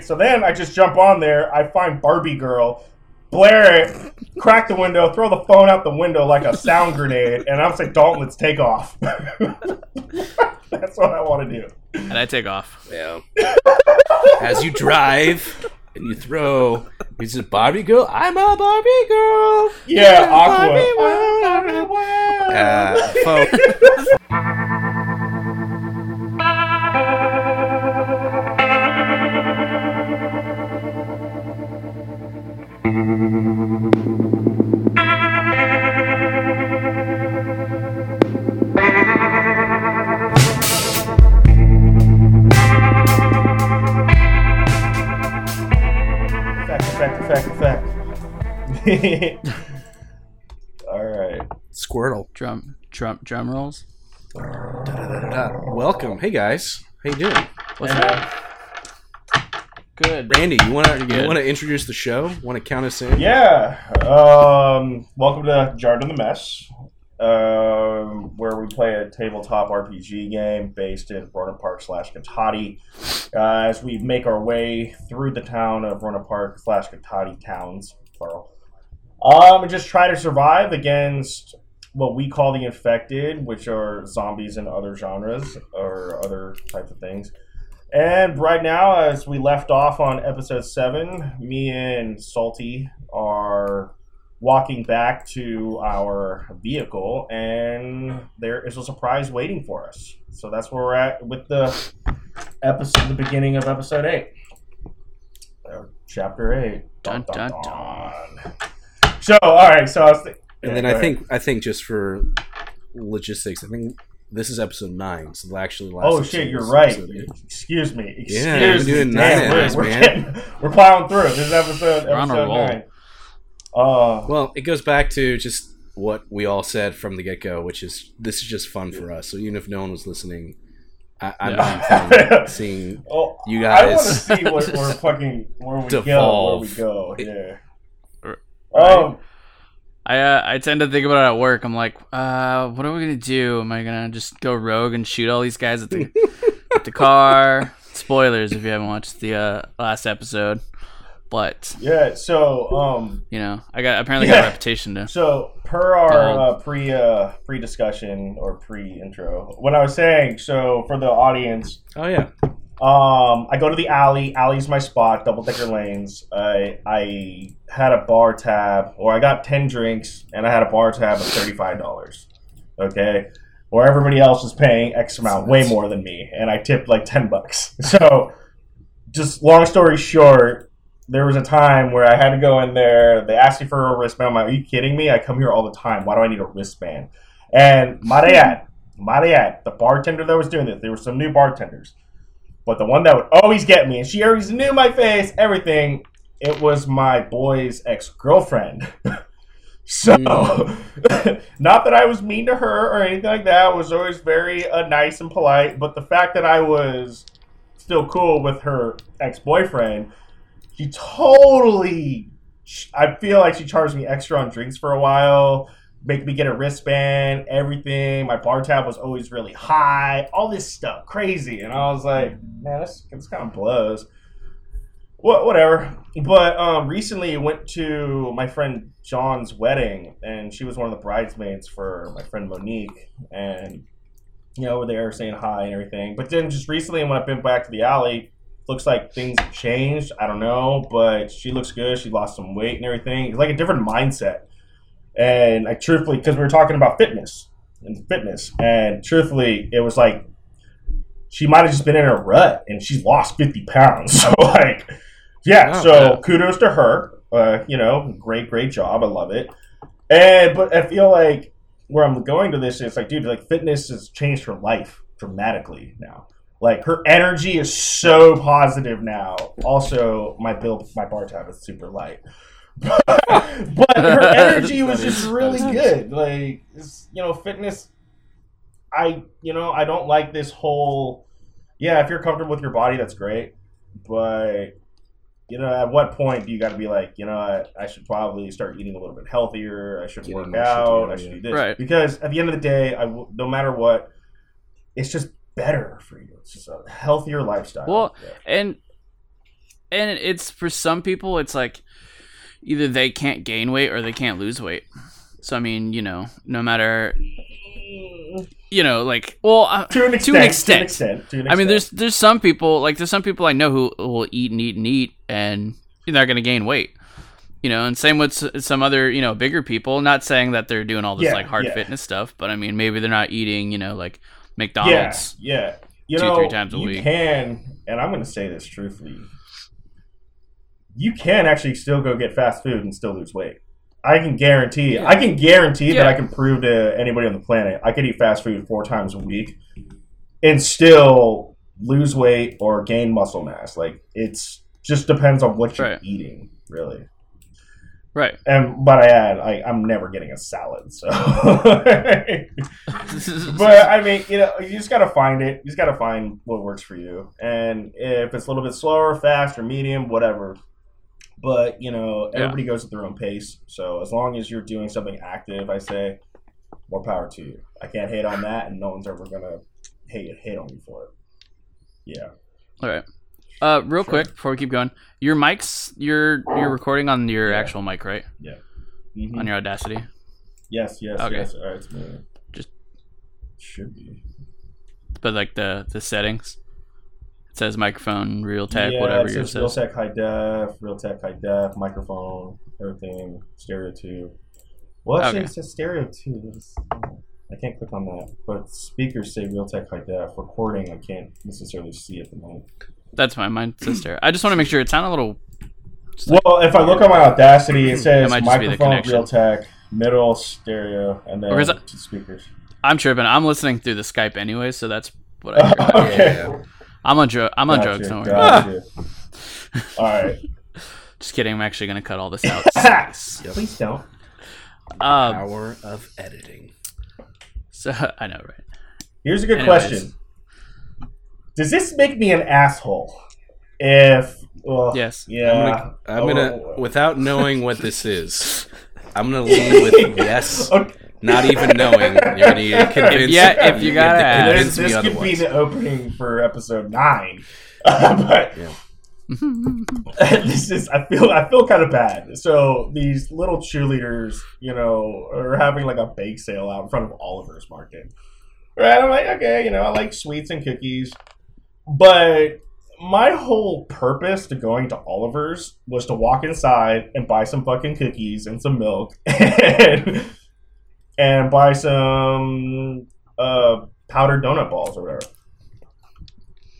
So then I just jump on there. I find Barbie Girl, blare it, crack the window, throw the phone out the window like a sound grenade, and I'm saying, Dalton, let's take off. That's what I want to do. And I take off. Yeah. As you drive and you throw, is it Barbie girl? I'm a Barbie girl. Yeah, Barbie Aqua. world. Uh, folks, Fact, fact, fact, fact. All right. Squirtle. Drum, drum, drum rolls. Welcome. Hey guys. How you doing? What's up? Good. Randy, you wanna you Good. wanna introduce the show? Wanna count us in? Yeah. Um, welcome to Jarred in the Mess, um, where we play a tabletop RPG game based in Rohnert Park slash Cotati. Uh, as we make our way through the town of Rohnert Park slash Cotati towns, plural. Um, and just try to survive against what we call the infected, which are zombies and other genres or other types of things. And right now, as we left off on episode seven, me and Salty are walking back to our vehicle, and there is a surprise waiting for us. So that's where we're at with the episode, the beginning of episode eight, or chapter eight. Dun, dun, dun. So, all right. So I was thinking. And then I think I think just for logistics, I think this is episode nine, so actually last. Oh shit, you're right. Excuse me. Excuse Yeah, we're me. doing Damn, nine we're, hours, we're, man. getting- we're plowing through. This is episode, We're on a episode roll. nine. Uh, Well, it goes back to just what we all said from the get go, which is this is just fun for us. So even if no one was listening, I, I'm Yeah. seeing. oh, You I want to guys see what we're fucking where we go. Where we go. Yeah. R- Um. I uh, I tend to think about it at work. I'm like, uh, what are we gonna do? Am I gonna just go rogue and shoot all these guys at the at the car? Spoilers if you haven't watched the uh, last episode, but Yeah. So. Um. you know, I got apparently got a reputation to. So per our uh, pre uh, pre discussion or pre intro, what I was saying. So for the audience, Oh yeah, Um, I go to the alley. Alley's my spot. Double decker lanes. I I had a bar tab, or I got ten drinks, and I had a bar tab of thirty five dollars. Okay, where everybody else was paying X amount, way more than me, and I tipped like ten bucks. So, just long story short, there was a time where I had to go in there. They asked me for a wristband. I'm like, are you kidding me? I come here all the time. Why do I need a wristband? And might I add, might I add, the bartender that was doing this, there were some new bartenders. But the one that would always get me, and she always knew my face, everything, it was my boy's ex girlfriend. so, not that I was mean to her or anything like that. I was always very uh, nice and polite. But the fact that I was still cool with her ex boyfriend, she totally. I feel like she charged me extra on drinks for a while make me get a wristband, everything. My bar tab was always really high, all this stuff, crazy. And I was like, man, this, this kind of blows. What, whatever. But um, recently went to my friend John's wedding, and she was one of the bridesmaids for my friend Monique. And, you know, over there saying hi and everything. But then just recently, when I've been back to the alley, looks like things have changed. I don't know, but she looks good. She lost some weight and everything. It's like a different mindset. And I truthfully, because we were talking about fitness and fitness, and truthfully, it was like she might have just been in a rut and she's lost 50 pounds. So, like, yeah, Wow. so kudos to her. Uh, you know, great, great job. I love it. And, but I feel like where I'm going to this is like, dude, like, fitness has changed her life dramatically now. Like, her energy is so positive now. Also, my bill, my bar tab is super light. but her energy was just is- really good. Like, you know, fitness. I, you know, I don't like this whole. Yeah, if you're comfortable with your body, that's great. But, you know, at what point do you got to be like, you know, I, I should probably start eating a little bit healthier. I should Get work in more shit out. together, I should yeah. do this. Right. Because at the end of the day, I will, no matter what, it's just better for you. It's just a healthier lifestyle. Well, and and it's for some people, it's like either they can't gain weight or they can't lose weight. So I mean, you know, no matter, you know, like well, uh, To an extent. to an extent. extent. To an extent. I mean, there's there's some people like there's some people I know who will eat and eat and eat and they're not going to gain weight. You know, and same with some other you know bigger people. Not saying that they're doing all this Yeah, like hard yeah. fitness stuff, but I mean maybe they're not eating you know like McDonald's. yeah. You two, know, three times a you week. can, and I'm going to say this truthfully. You can actually still go get fast food and still lose weight. I can guarantee. Yeah. I can guarantee that I can prove to anybody on the planet I could eat fast food four times a week and still lose weight or gain muscle mass. Like it's just depends on what you're Right. eating, really. Right. And but I add, I, I'm never getting a salad, so. but I mean, you know, you just gotta find it. You just gotta find what works for you, and if it's a little bit slower, fast, or medium, whatever. But you know, Yeah. everybody goes at their own pace. So as long as you're doing something active, I say, more power to you. I can't hate on that, and no one's ever gonna hate hate on you for it. Yeah. All right. Uh, real Sure. quick before we keep going, your mics, you're you're recording on your Yeah. actual mic, right? Mhm. On your Audacity. Yes. Yes. Okay. Yes. All right. It's. Just- should be. but like the the settings. It says microphone, Realtek, yeah, whatever it yours says says. Realtek high def, Realtek high def, microphone, everything, stereo two. Well, actually, Okay. it says stereo. It's- I can't click on that, but speakers say Realtek high def. Recording, I can't necessarily see at the moment. That's my mine sister. I just want to make sure it sounded a little. Well, if I look on my Audacity, it says might just be the microphone, connection. Realtek, middle, stereo, and then Or it- speakers. I'm tripping. I'm listening through the Skype anyway, so that's what I. Hear okay. Yeah. I'm on dro- I'm on Gotcha, drugs. Don't worry. about it. gotcha. All right. Just kidding. I'm actually gonna cut all this out. Please don't. um, Power of editing. so I know, right? Here's a good Anyways. question. Does this make me an asshole? If well, Yes. yeah, I'm gonna, Oh, without knowing what this is, I'm gonna lean with yes, Okay. not even knowing. You're gonna need to convince. yeah, if you gotta to ask. This, convince me this could be the opening for episode nine, but Yeah. this is I feel I feel kind of bad. So these little cheerleaders, you know, are having like a bake sale out in front of Oliver's Market. Right? I'm like, okay, you know, I like sweets and cookies, but my whole purpose to going to Oliver's was to walk inside and buy some fucking cookies and some milk and and buy some uh, powdered donut balls or whatever.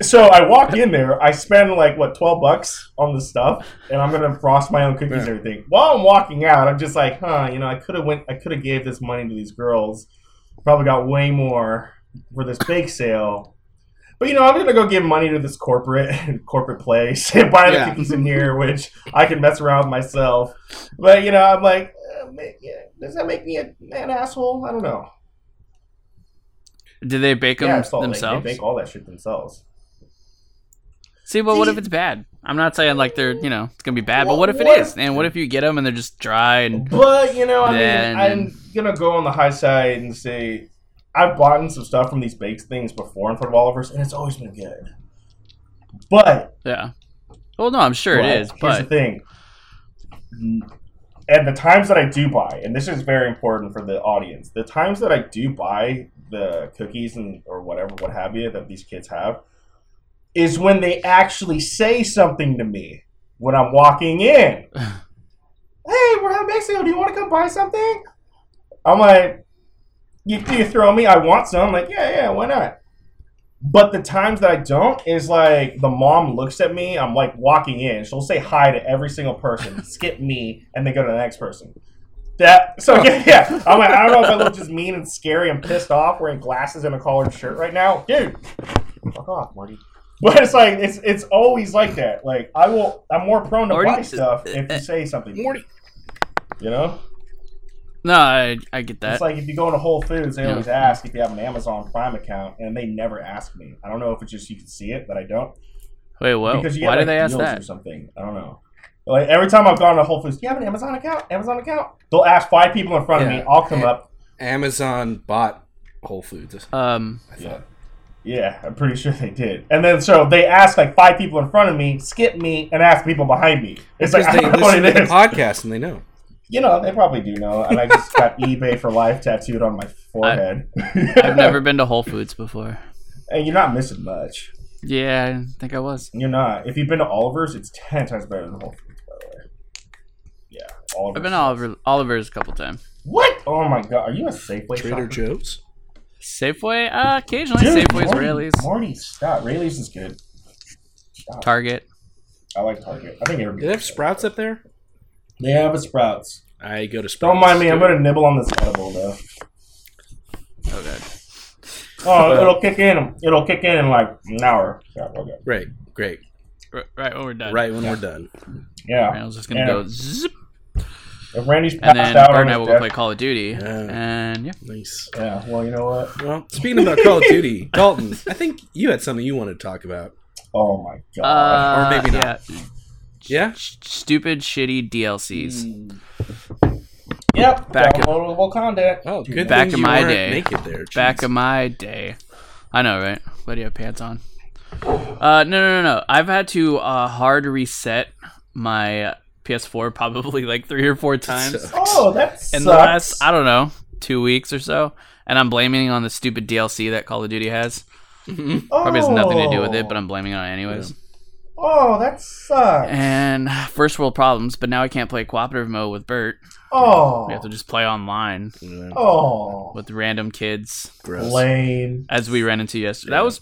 So I walk in there, I spend like what twelve bucks on the stuff, and I'm gonna frost my own cookies and everything. While I'm walking out, I'm just like, huh, you know, I could have went, I could have gave this money to these girls, probably got way more for this bake sale. But you know, I'm gonna go give money to this corporate corporate place and buy the Yeah. cookies in here, which I can mess around with myself. But you know, I'm like, uh, does that make me a, an asshole? I don't know. Do they bake them Yeah, it's all, they, they themselves? make all that shit themselves. See, but what if it's bad? I'm not saying like they're you know it's gonna be bad, but what if it what is? if- And what if you get them and they're just dry and But you know, I Then- mean, I'm gonna go on the high side and say I've bought some stuff from these baked things before in front of Oliver's, and it's always been good. But yeah? Well, no, I'm sure it is, here's but the thing. And the times that I do buy, and this is very important for the audience, the times that I do buy the cookies and or whatever, what have you, that these kids have, is when they actually say something to me when I'm walking in. hey, we're having sale. Do you want to come buy something? I'm like, you, you throw me? I want some. I'm like, yeah, yeah, why not? But the times that I don't is like the mom looks at me. I'm like walking in. She'll say hi to every single person, skip me, and then go to the next person. That so oh. yeah, yeah. I'm like, I don't know if I look just mean and scary and pissed off wearing glasses and a collared shirt right now, dude. Fuck off, Marty. But it's like it's it's always like that. Like I will, I'm more prone to Marty- buy stuff if you say something. Morty. You know, no, I I get that. it's like if you go into Whole Foods, they Yeah. always ask if you have an Amazon Prime account, and they never ask me. I don't know if it's just you can see it, but I don't. Wait, what? because you Why get, do they ask deals that? or something? I don't know. Like every time I've gone to Whole Foods, do you have an Amazon account? Amazon account? They'll ask five people in front of me. I'll come Yeah. up. Amazon bought Whole Foods. Um, I Yeah. Yeah, I'm pretty sure they did. And then so they asked like five people in front of me, skip me, and ask people behind me. It's like Because I they don't know what listen it to the podcast and they know. You know, they probably do know. And I just got eBay for life tattooed on my forehead. I've never been to Whole Foods before. And you're not missing much. Yeah, I think I was. You're not. If you've been to Oliver's, it's ten times better than Whole Foods, by the way. Yeah, Oliver's. I've been to Oliver, Oliver's a couple times. What? Oh my god, are you a Safeway Trader shopper? Joe's. Safeway, uh, occasionally Dude, Safeway's, Marty, Raley's, Marty, stop. Raley's is good. Stop. Target. I like Target. I think everybody. Do they have Sprouts up there? They have a Sprouts. I go to Sprouts. Don't mind me. I'm gonna nibble on this edible though. Oh god. Oh, it'll kick in. It'll kick in in like an hour. Yeah, okay. Right, great. R- right when we're done. Right when we're done. Yeah. Randall's just gonna Yeah. go zip, If Randy's and passed then out Bert on and I his will go play Call of Duty, Yeah. and yeah. Nice. Yeah. Well, you know what? Well, speaking about Call of Duty, Dalton, I think you had something you wanted to talk about. Oh my god. Uh, or maybe not. Yeah. Yeah? S- stupid, shitty DLCs. yep. back in- Downloadable content. Oh, good. Back thing in you my weren't day. naked there. Back Jeez. in my day, I know, right? Why do you have pants on? Uh, no, no, no, no. I've had to uh, hard reset my PS4 probably like three or four times So- Oh, that's in the last, I don't know, two weeks or so. And I'm blaming it on the stupid DLC that Call of Duty has. Probably has nothing to do with it, but I'm blaming it on it anyways. Oh, that sucks. And first world problems, but now I can't play cooperative mode with Bert. Oh. We have to just play online Yeah, Oh. with random kids, gross. Lame. as we ran into yesterday. That was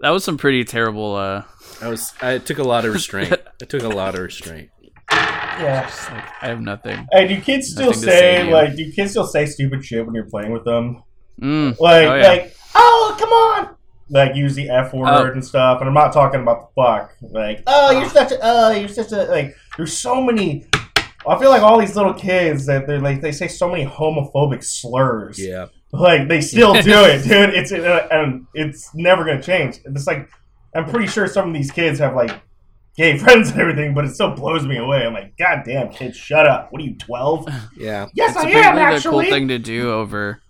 that was some pretty terrible. Uh, I was. I took a lot of restraint. I took a lot of restraint. Yeah. like I have nothing. Hey, do kids still say say like? Do kids still say stupid shit when you're playing with them? Mm. Like, Oh, yeah. like, oh, come on! Like, use the f word Oh. and stuff. And I'm not talking about the fuck. Like, oh, you're such a, oh, you're such a, like. There's so many. I feel like all these little kids that they're like they say so many homophobic slurs. Yeah. Like they still do it, dude. It's uh, and it's never gonna change. It's like I'm pretty sure some of these kids have like gay friends and everything, but it still blows me away. I'm like, God damn, kids, shut up. What are you, twelve? Yeah. Yes, it's I am apparently the actually. cool thing to do over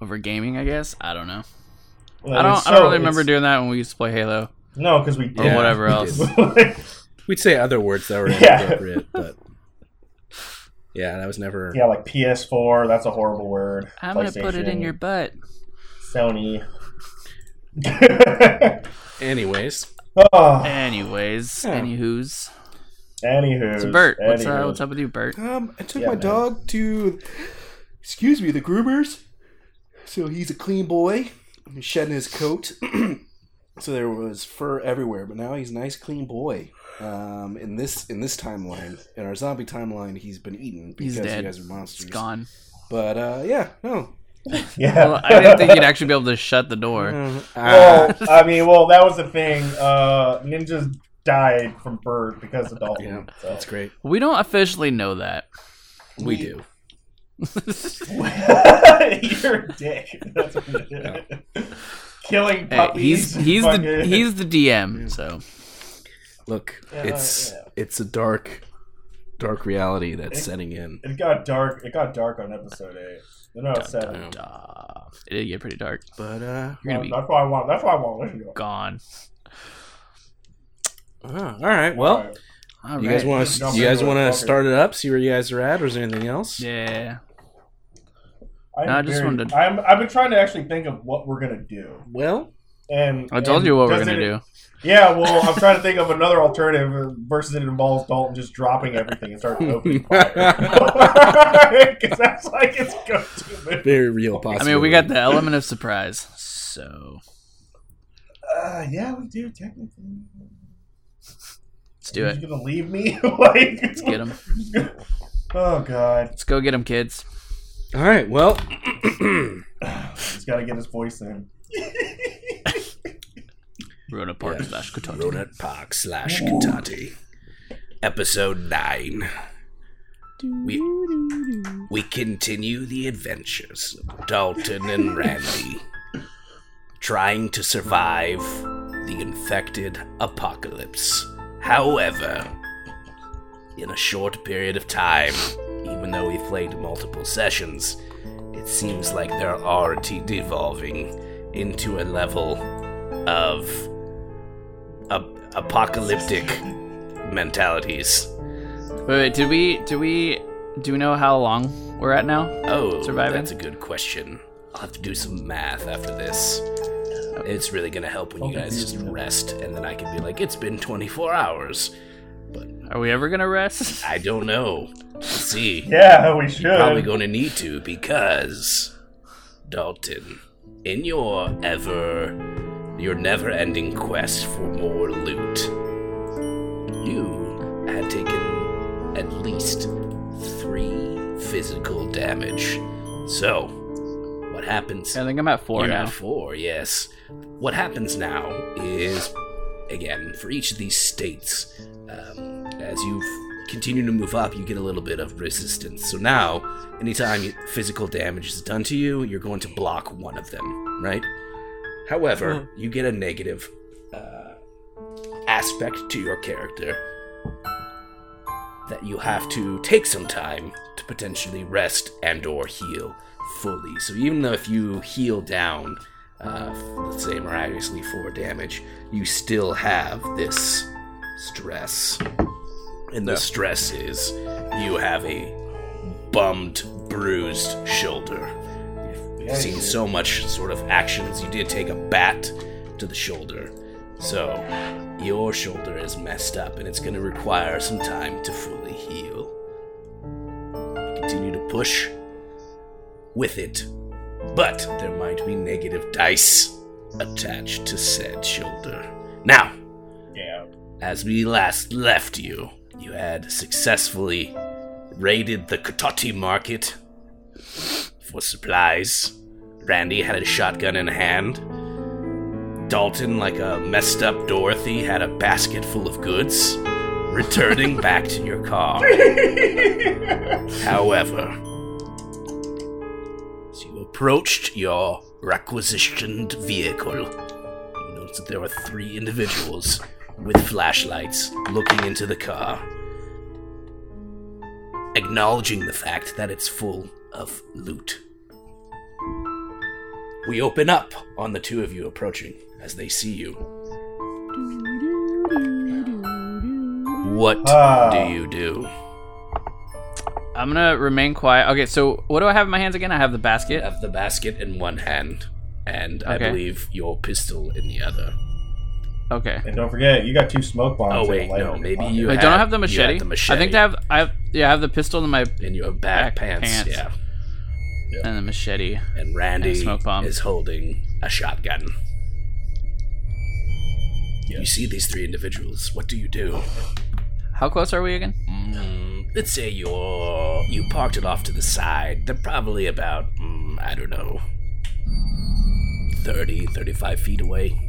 over gaming. I guess I don't know. Like, I don't. it's I don't really remember doing that when we used to play Halo No, because we or did. Yeah, whatever we else. did. We'd say other words that were Yeah. inappropriate, but yeah, that was never. yeah, like PS4. That's a horrible word. I'm gonna put it in your butt. Sony. Anyways, oh, Anyways, Yeah. anywho's. anywho. So Bert, what's uh, what's up with you, Bert? um, I took Yeah, my man. dog to, excuse me, the groomers. So he's a clean boy. He's shedding his coat. so there was fur everywhere, but now he's a nice, clean boy. Um, in this in this timeline, in our zombie timeline, he's been eaten because He's dead. you guys are monsters. It's gone. But uh, yeah, no. Yeah. Well, I didn't think you'd actually be able to shut the door. Uh, Well, I mean, well, that was the thing. Uh, ninjas died from bird because of Dalton. yeah, so. that's great. We don't officially know that. We do. You're a dick. That's what it is. Killing Hey, puppies. he's he's the he's the DM. So Look, Yeah, it's yeah. it's a dark, dark reality that's setting in. It got dark. It got dark on episode eight. No, no, seven. Dun, it did get pretty dark. But uh, You're gonna be that's why I want. That's why I want to listen to it. gone. oh, all right. Well, Alright. All you guys want to you guys want to start it up? See where you guys are at, or is there anything else? Yeah. I'm No, I just very- wanted to- I'm, I've been trying to actually think of what we're gonna do, Well, and I told and you what we're gonna it- do. Yeah, well, I'm trying to think of another alternative versus it involves Dalton just dropping everything and starting opening fire. Because that's like its go-to. move. very real possible. I mean, we got the element of surprise. So Uh, yeah, we do technically. Let's do He's it. gonna leave me. like, Let's get him. Oh god, Let's go get him, kids. All right. Well, he's got to get his voice in. Rohnert Park Yeah. slash Kentucky. Rohnert Park slash Kentucky, episode nine. We we continue the adventures of Dalton and Randy, trying to survive the infected apocalypse. However, in a short period of time, even though we've played multiple sessions, it seems like they're already devolving into a level of ap- apocalyptic mentalities. Wait, wait, did we do we do we know how long we're at now? Oh, Surviving? that's a good question. I'll have to do some math after this. It's really gonna help when you guys just rest, and then I can be like, it's been 24 hours. But are we ever gonna rest? I don't know. We'll see. Yeah, we should. Are Probably gonna need to because Dalton, in your ever your never-ending quest for more loot, you had taken at least three physical damage. So, what happens? I think I'm at 4 You're now. at four, yes. What happens now is, again, for each of these states, um, as you continue to move up, you get a little bit of resistance. So now, anytime physical damage is done to you, you're going to block one of them, right? However, you get a negative uh, aspect to your character that you have to take some time to potentially rest and or heal fully. So even though if you heal down, uh, let's say miraculously four damage, you still have this stress. And the stress is you have a bummed, bruised shoulder. You've seen so much sort of actions. You did take a bat to the shoulder. So your shoulder is messed up and it's going to require some time to fully heal. You continue to push with it, but there might be negative dice attached to said shoulder. Now, Yeah. as we last left you, you had successfully raided the Cotati market for supplies. Randy had a shotgun in hand. Dalton, like a messed up Dorothy, had a basket full of goods, returning back to your car. However, approached your requisitioned vehicle, you noticed that there were three individuals with flashlights looking into the car, acknowledging the fact that it's full of loot. We open up on the two of you approaching as they see you. What Ah. do you do? I'm gonna remain quiet. Okay, so what do I have in my hands again? I have the You basket. have the basket in one hand, and I believe your pistol in the other. Okay. And don't forget, you got two smoke bombs. Oh and a wait, no, maybe pocket. you Wait, had, don't I have the you machete? the machete. I think I have. I have. Yeah, I have the pistol in my in your back, back pants, pants. yeah. and the machete. And Randy And smoke bomb. is holding a shotgun. Yes. You see these three individuals. What do you do? How close are we again? Mm, let's say you're you parked it off to the side. They're probably about mm, I don't know 30, 35 feet away.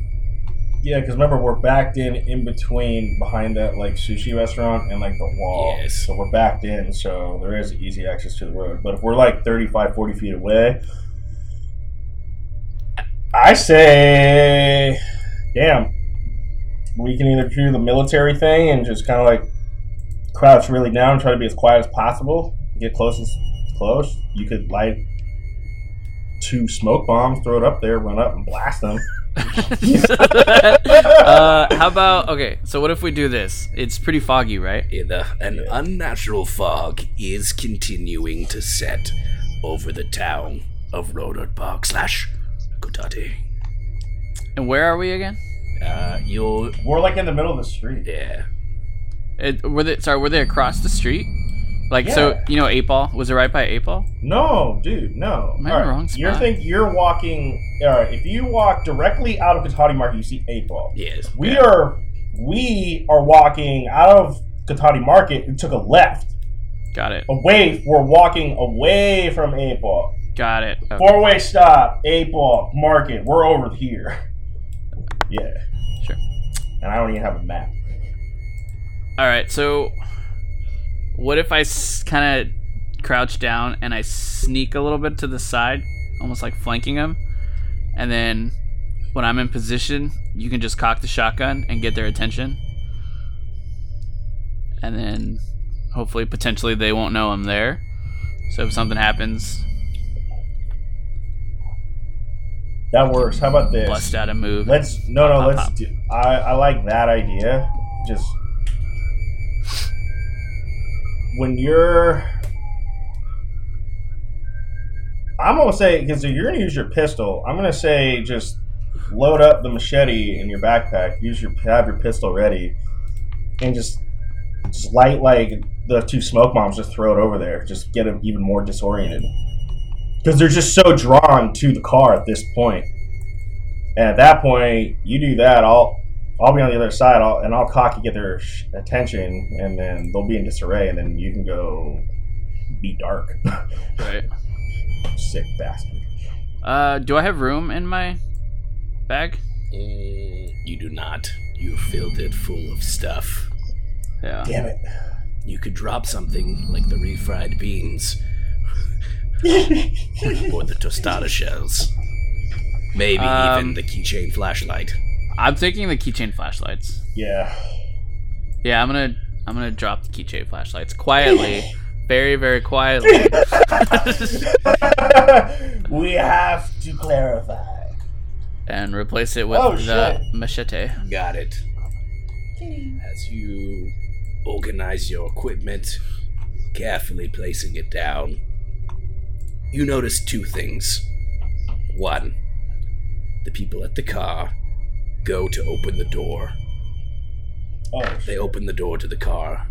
Yeah, because remember we're backed in in between behind that like sushi restaurant and like the wall. Yes. So we're backed in, so there is easy access to the road. But if we're like 35, 40 feet away, I say, damn, we can either do the military thing and just kind of like crouch really down, try to be as quiet as possible, get close as close. You could light two smoke bombs, throw it up there, run up and blast them. uh, how about okay? So what if we do this? It's pretty foggy, right? Yeah, the, an unnatural fog is continuing to set over the town of Rohnert Park slash Cotati. And where are we again? Uh, you'll We're like in the middle of the street. yeah. It, were they? Sorry, were they across the street? Like so, you know, eight ball was it right by eight ball? No, dude, no. Am I in the All right, wrong You're spot? think you're walking. All right, if you walk directly out of Cotati Market, you see eight ball. Yes. We yeah. are we are walking out of Cotati Market We took a left Got it. away. We're walking away from eight ball. Got it. Okay. Four way stop, eight ball market. We're over here. Yeah, Sure. and I don't even have a map. All right. So, what if I kind of crouch down and I sneak a little bit to the side, almost like flanking him, and then when I'm in position, you can just cock the shotgun and get their attention, and then hopefully, potentially, they won't know I'm there. So if something happens, That works. How about this? bust out a move. Let's no no. Pop, let's. pop. Do, I I like that idea. Just when you're. I'm gonna say because you're gonna use your pistol, I'm gonna say just load up the machete in your backpack. Use your have your pistol ready, and just just light like the two smoke bombs. Just throw it over there. Just get them even more disoriented because they're just so drawn to the car at this point. And at that point, you do that. I'll I'll be on the other side, I'll, and I'll cocky get their sh- attention, and then they'll be in disarray, and then you can go be dark. Right. Sick bastard. Uh, do I have room in my bag? Mm, you do not. You filled it full of stuff. Yeah. Damn it. You could drop something like the refried beans or the tostada shells. Maybe Um, even the keychain flashlight. I'm thinking the keychain flashlights. Yeah. Yeah, I'm gonna I'm gonna drop the keychain flashlights quietly, very very quietly. we have to clarify. and replace it with Oh, the shit. machete. Got it. As you organize your equipment, carefully placing it down, you notice two things. One, the people at the car go to open the door. Oh, They open the door to the car.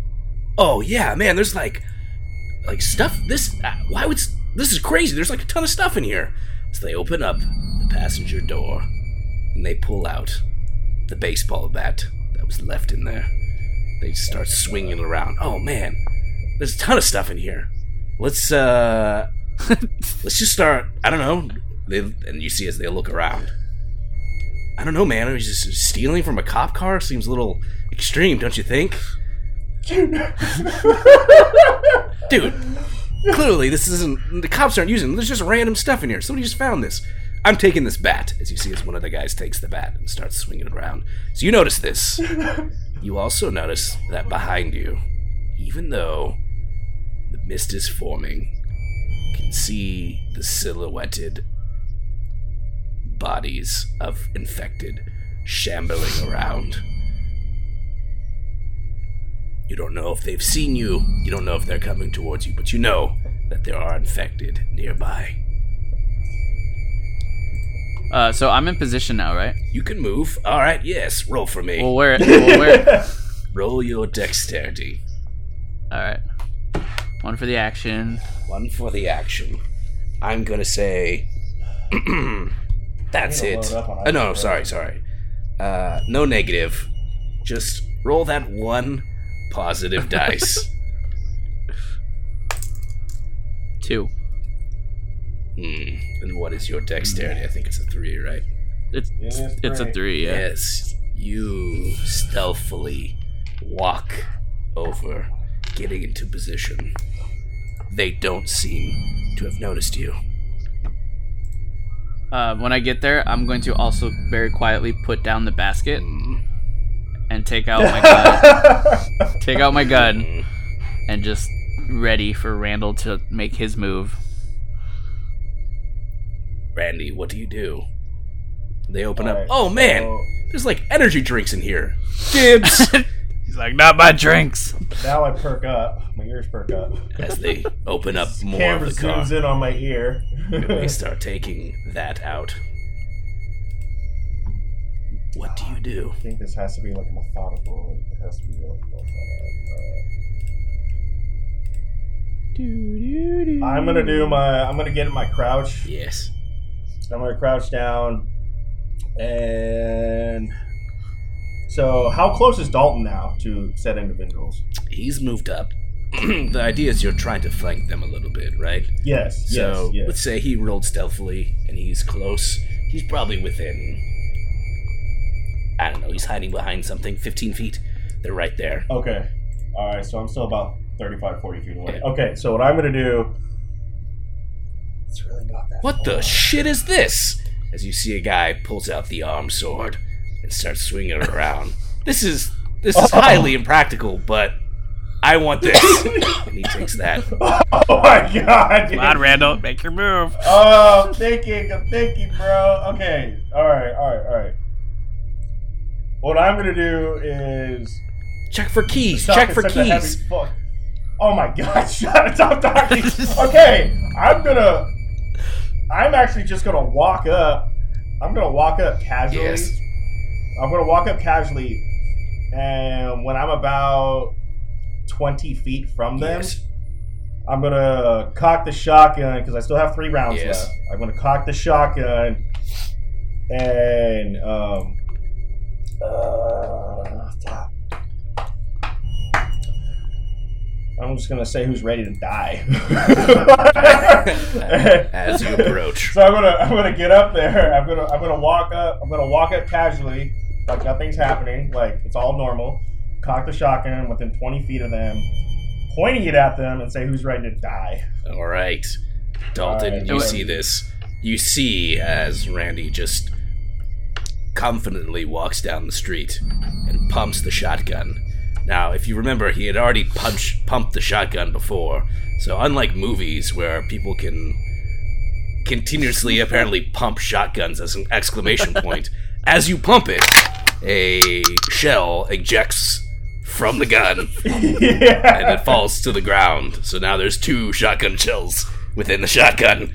Oh yeah, man, there's like like stuff this uh, why would this is crazy. There's like a ton of stuff in here. So they open up the passenger door and they pull out the baseball bat that was left in there. They start swinging it around. Oh man, there's a ton of stuff in here. Let's uh let's just start, I don't know. They and you see as they look around. I don't know, man. I was just stealing from a cop car seems a little extreme, don't you think? Dude, clearly this isn't. The cops aren't using. There's just random stuff in here. Somebody just found this. I'm taking this bat, as you see, as one of the guys takes the bat and starts swinging it around. So you notice this. You also notice that behind you, even though the mist is forming, you can see the silhouetted bodies of infected shambling around. You don't know if they've seen you, you don't know if they're coming towards you, but you know that there are infected nearby. Uh, so I'm in position now, right? You can move. Alright, yes, roll for me. Well, where? Well, where? roll your dexterity. All right. One for the action. One for the action. I'm gonna say. That's I need to it. load up on Uh, no, sorry, sorry. Uh, no negative. Just roll that one positive dice. Two. Hmm. And what is your dexterity? I think it's a three, right? It's It is it's a three. three. Yeah. Yes. You stealthily walk over, getting into position. They don't seem to have noticed you. Uh, when I get there, I'm going to also very quietly put down the basket and take out my gun. take out my gun and just ready for Randall to make his move. Randy, what do you do? They open up. Alright, Oh man, so there's like energy drinks in here. Dibs. He's like, not my drinks. now I perk up. My ears perk up. As they open up more Camera of the car, zooms in on my ear. they start taking that out. What do you do? I think this has to be like methodical. It has to be real. Uh, I'm gonna do my. I'm gonna get in my crouch. Yes. I'm gonna crouch down, and so how close is Dalton now to said individuals? He's moved up. the idea is you're trying to flank them a little bit, right? Yes. So yes. Yes. let's say he rolled stealthily and he's close. He's probably within. I don't know. He's hiding behind something. 15 feet. They're right there. Okay. All right. So I'm still about 35, 40 feet away. Yeah. Okay. So what I'm gonna do? It's really not that. What the far. shit is this? As you see a guy pulls out the arm sword and starts swinging it around. This is this is oh. highly impractical, but I want this. and he takes that. Oh my god! dude. Come on, Randall, make your move. Oh, I'm thinking, I'm thinking, bro. Okay, all right, all right, all right. What I'm gonna do is Check for keys. Check for such a heavy keys. Oh my god! Shut up! Stop talking. okay, I'm gonna. I'm actually just gonna walk up. I'm gonna walk up casually. Yes. I'm gonna walk up casually, and when I'm about twenty feet from them, Yes. I'm gonna cock the shotgun because I still have three rounds Yes. left. I'm gonna cock the shotgun and um. Uh. I'm just gonna say who's ready to die. As you approach. So I'm gonna I'm gonna get up there. I'm gonna I'm gonna walk up. I'm gonna walk up casually, like nothing's happening, like it's all normal. Cock the shotgun within 20 feet of them, pointing it at them, and say who's ready to die. All right, Dalton, All right, you see this. You see as Randy just confidently walks down the street and pumps the shotgun. Now, if you remember, he had already punched, pumped the shotgun before. So, unlike movies where people can continuously apparently pump shotguns as an exclamation point, as you pump it, a shell ejects from the gun and it falls to the ground. So now there's two shotgun shells within the shotgun.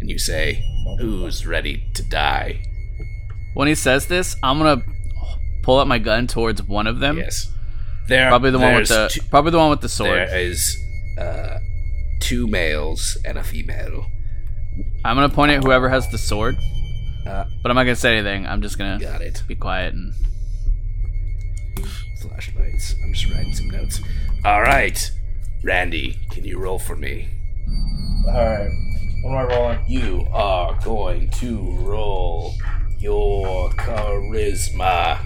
And you say, Who's ready to die? When he says this, I'm gonna pull up my gun towards one of them. Yes. There, Probably the one with the two- probably the one with the sword. There is uh, two males and a female. I'm gonna point at whoever has the sword. Uh, But I'm not gonna say anything. I'm just gonna got it. be quiet and Flashlights. I'm just writing some notes. All right. Randy, can you roll for me? All right. What am I rolling? You are going to roll your charisma.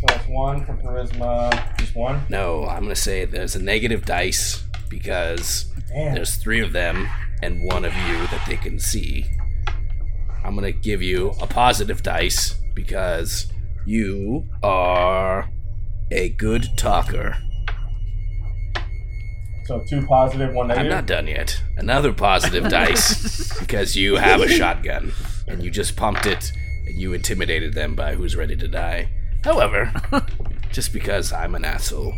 So that's one for charisma. Just one. No, I'm gonna say there's a negative dice because Damn. there's three of them and one of you that they can see. I'm gonna give you a positive dice because you are a good talker. So two positive, one negative. I'm not done yet. Another positive dice because you have a shotgun and you just pumped it and you intimidated them by who's ready to die. However, just because I'm an asshole,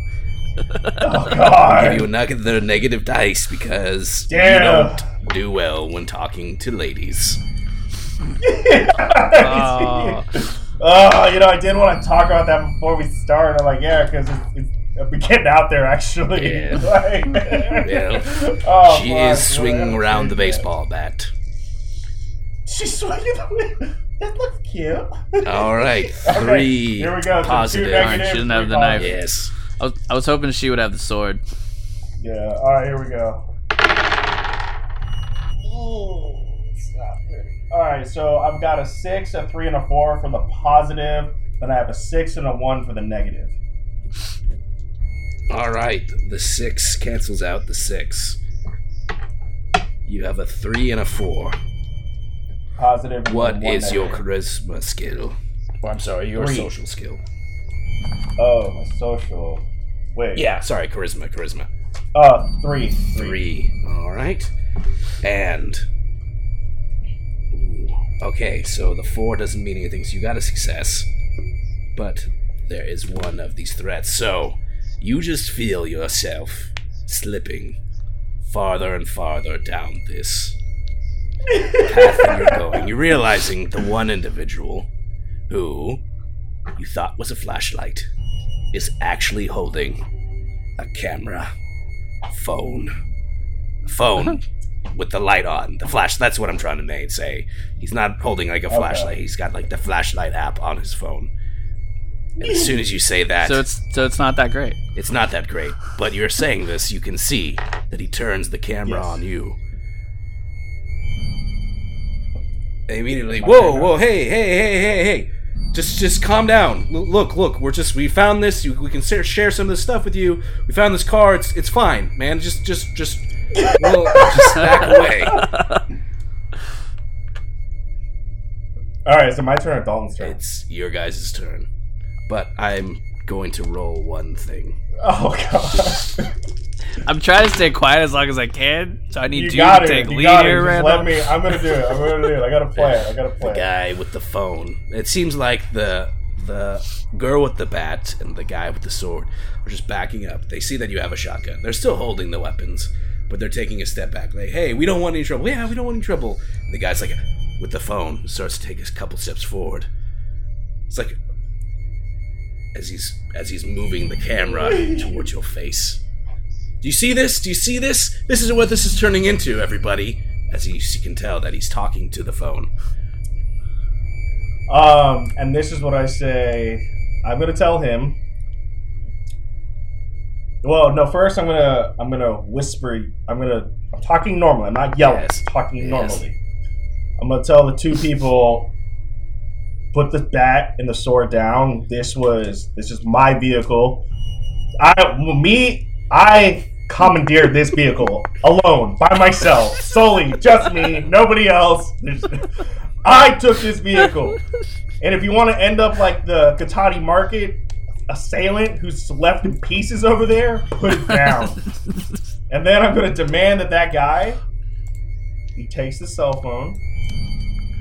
Oh give god. you another negative dice because Damn. you don't do well when talking to ladies. Oh. Oh, you know, I didn't want to talk about that before we started. I'm like, yeah, because it's, it's we're getting out there actually. Yeah. Like- Yeah. oh, she is swinging man. around the baseball bat. She's swinging the. That looks cute. All right, Okay, three here we go. So positive. negatives, Alright, she didn't have three the knife. Yes. I was, I was hoping she would have the sword. Yeah. All right, here we go. Ooh, it's not pretty. All right, so I've got a six, a three, and a four for the positive. Then I have a six and a one for the negative. All right, the six cancels out the six. You have a three and a four. Positive. and What one is your charisma skill? Oh, I'm sorry, your Three. social skill. Oh, my social. Wait. Yeah, sorry, charisma, charisma. Uh, three. Three. Three. All right. And. Okay, so the four doesn't mean anything, so you got a success. But there is one of these threats. So you just feel yourself slipping farther and farther down this path that you're going. You're realizing the one individual who you thought was a flashlight is actually holding a camera phone. A phone uh-huh. With the light on. The flash that's what I'm trying to make, say. He's not holding like a Okay. flashlight. He's got like the flashlight app on his phone. And as soon as you say that, So it's so it's not that great. it's not that great. But you're saying this, you can see that he turns the camera Yes. on you. Immediately, whoa, whoa, hey, hey, hey, hey, hey. Just, just calm down. L- look, look, we're just, we found this. You, we can share, share some of this stuff with you. We found this car. It's, it's fine, man. Just, just, just, well, just back away. All right, so my turn or Dalton's turn? It's your guys' turn. But I'm going to roll one thing. Oh god. I'm trying to stay quiet as long as I can, so I need You you, got to it. take You lead got it. here, Just Randall. let me. I'm gonna do it. I'm gonna do it. I got a plan. I got a The guy with the phone. It seems like the the girl with the bat and the guy with the sword are just backing up. They see that you have a shotgun. They're still holding the weapons, but they're taking a step back. Like, hey, we don't want any trouble. Yeah, we don't want any trouble. And the guy's like, with the phone, starts to take a couple steps forward. It's like as he's as he's moving the camera towards your face. Do you see this? Do you see this? This is what this is turning into, everybody. As you can tell that he's talking to the phone. Um, and this is what I say. I'm gonna tell him. Well, no. First, I'm gonna I'm gonna whisper. I'm gonna. I'm talking normally. I'm not yelling. Yes. I'm talking Yes. normally. I'm gonna tell the two people. Put the bat and the sword down. This was this is my vehicle. I me I commandeered this vehicle alone by myself, solely just me, nobody else. I took this vehicle. And if you want to end up like the Cotati Market assailant who's left in pieces over there, put it down. and then I'm going to demand that that guy he takes the cell phone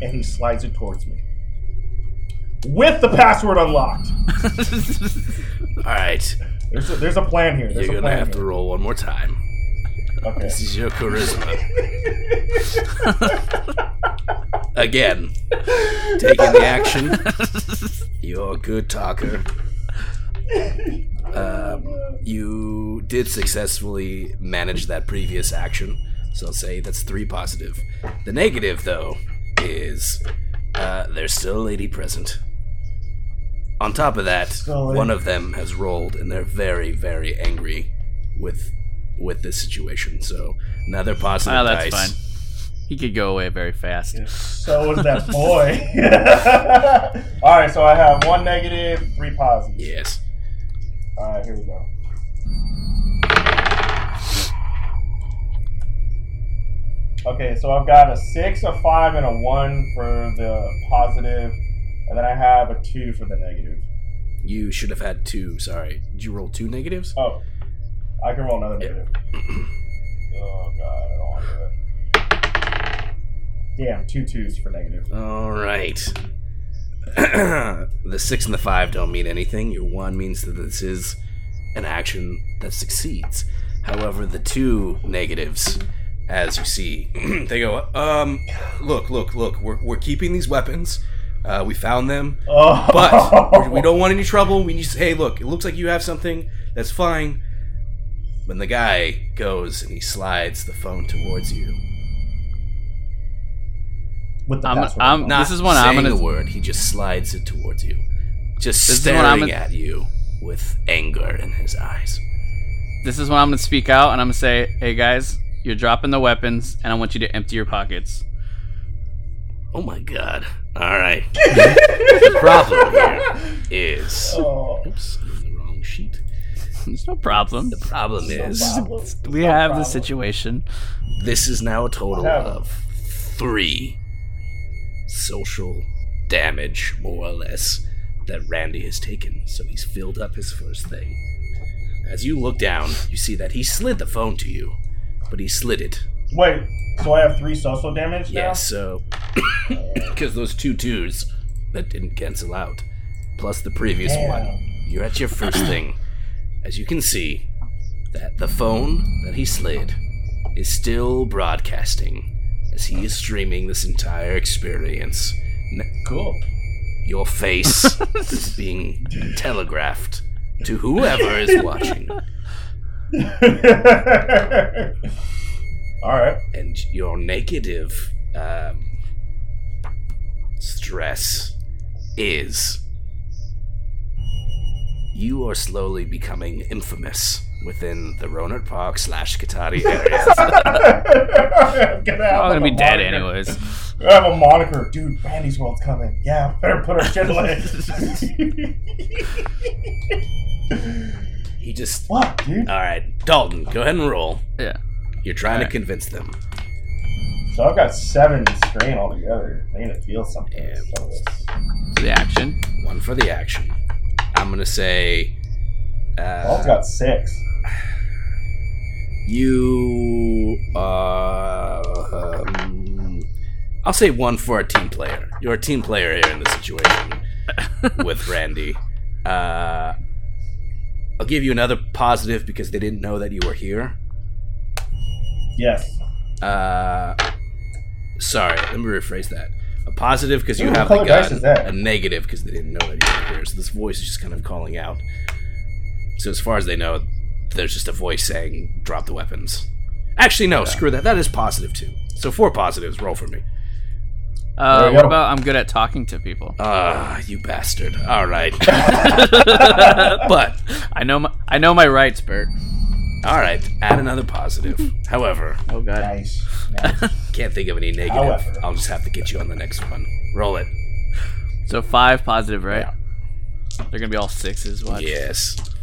and he slides it towards me with the password unlocked. All right, There's a, there's a plan here. There's you're gonna plan have to roll one more time. Okay. This is your charisma. Again, taking the action. You're a good talker. Um, you did successfully manage that previous action, so I'll say that's three positive. The negative, though, is uh, there's still a lady present. On top of that, Still a lady. one of them has rolled, and they're very, very angry with with this situation. So another positive Oh, that's dice. fine. He could go away very fast. So is that boy. All right, so I have one negative, three positives. Yes. All right, here we go. Okay, so I've got a six, a five, and a one for the positive, and then I have a two for the negative. You should have had two. Sorry. Did you roll two negatives? Oh, I can roll another Yeah. negative. oh god, I don't want to do it. Damn, two twos for negative. All right. the six and the five don't mean anything. Your one means that this is an action that succeeds. However, the two negatives, as you see, they go, um, look, look, look, we're, we're keeping these weapons. Uh, we found them, Oh, but we're- don't want any trouble. We need to, hey, look, it looks like you have something. That's fine. When the guy goes and he slides the phone towards you, with the I'm- password. I'm unlocked. not This is when I'm gonna- a word. He just slides it towards you, just This is when I'm staring gonna- at you with anger in his eyes. This is when I'm gonna speak out and I'm gonna say, "Hey guys, you're dropping the weapons, and I want you to empty your pockets." Oh my god! All right. the problem here is, Oh. oops, I'm in the wrong sheet. There's no problem. The problem is, problem. We No have problem. the situation. this is now a total of three social damage, more or less, that Randy has taken. So he's filled up his first thing. As you look down, you see that he slid the phone to you, but he slid it Wait, so I have three social damage now? Yeah, so because those two twos that didn't cancel out, plus the previous Damn. one, you're at your first thing. As you can see, that the phone that he slid is still broadcasting as he is streaming this entire experience. Cool. Your face is being telegraphed to whoever is watching, All right. and your negative um, stress is you are slowly becoming infamous within the Rohnert Park slash Cotati area. I'm gonna I'm gonna a be dead moniker. anyways. I have a moniker, dude. Randy's World's coming. Yeah, better put our shit away. he just. what, dude? Alright, Dalton, go ahead and roll. Yeah. You're trying to convince them. So I've got seven strain altogether. I need to feel something. Yeah. Some. The action. One for the action. I'm gonna say Dalton's uh, got six. you are. Um, I'll say one for a team player. You're a team player here in this situation with Randy. Uh, I'll give you another positive because they didn't know that you were here. Yes. Uh, sorry, let me rephrase that. A positive because you Ooh, have the gun. A negative because they didn't know that you were here. So this voice is just kind of calling out. So as far as they know, there's just a voice saying, "Drop the weapons." Actually, no, screw that. That is positive too. So four positives. Roll for me. Uh, what go. about I'm good at talking to people? Ah, you bastard. All right, but I know my I know my rights, Bert. all right. Add another positive. However, Oh god. Nice. nice. can't think of any negative. However. I'll just have to get you on the next one. Roll it. So five positive, right? Yeah. They're gonna be all sixes. Watch. Yes.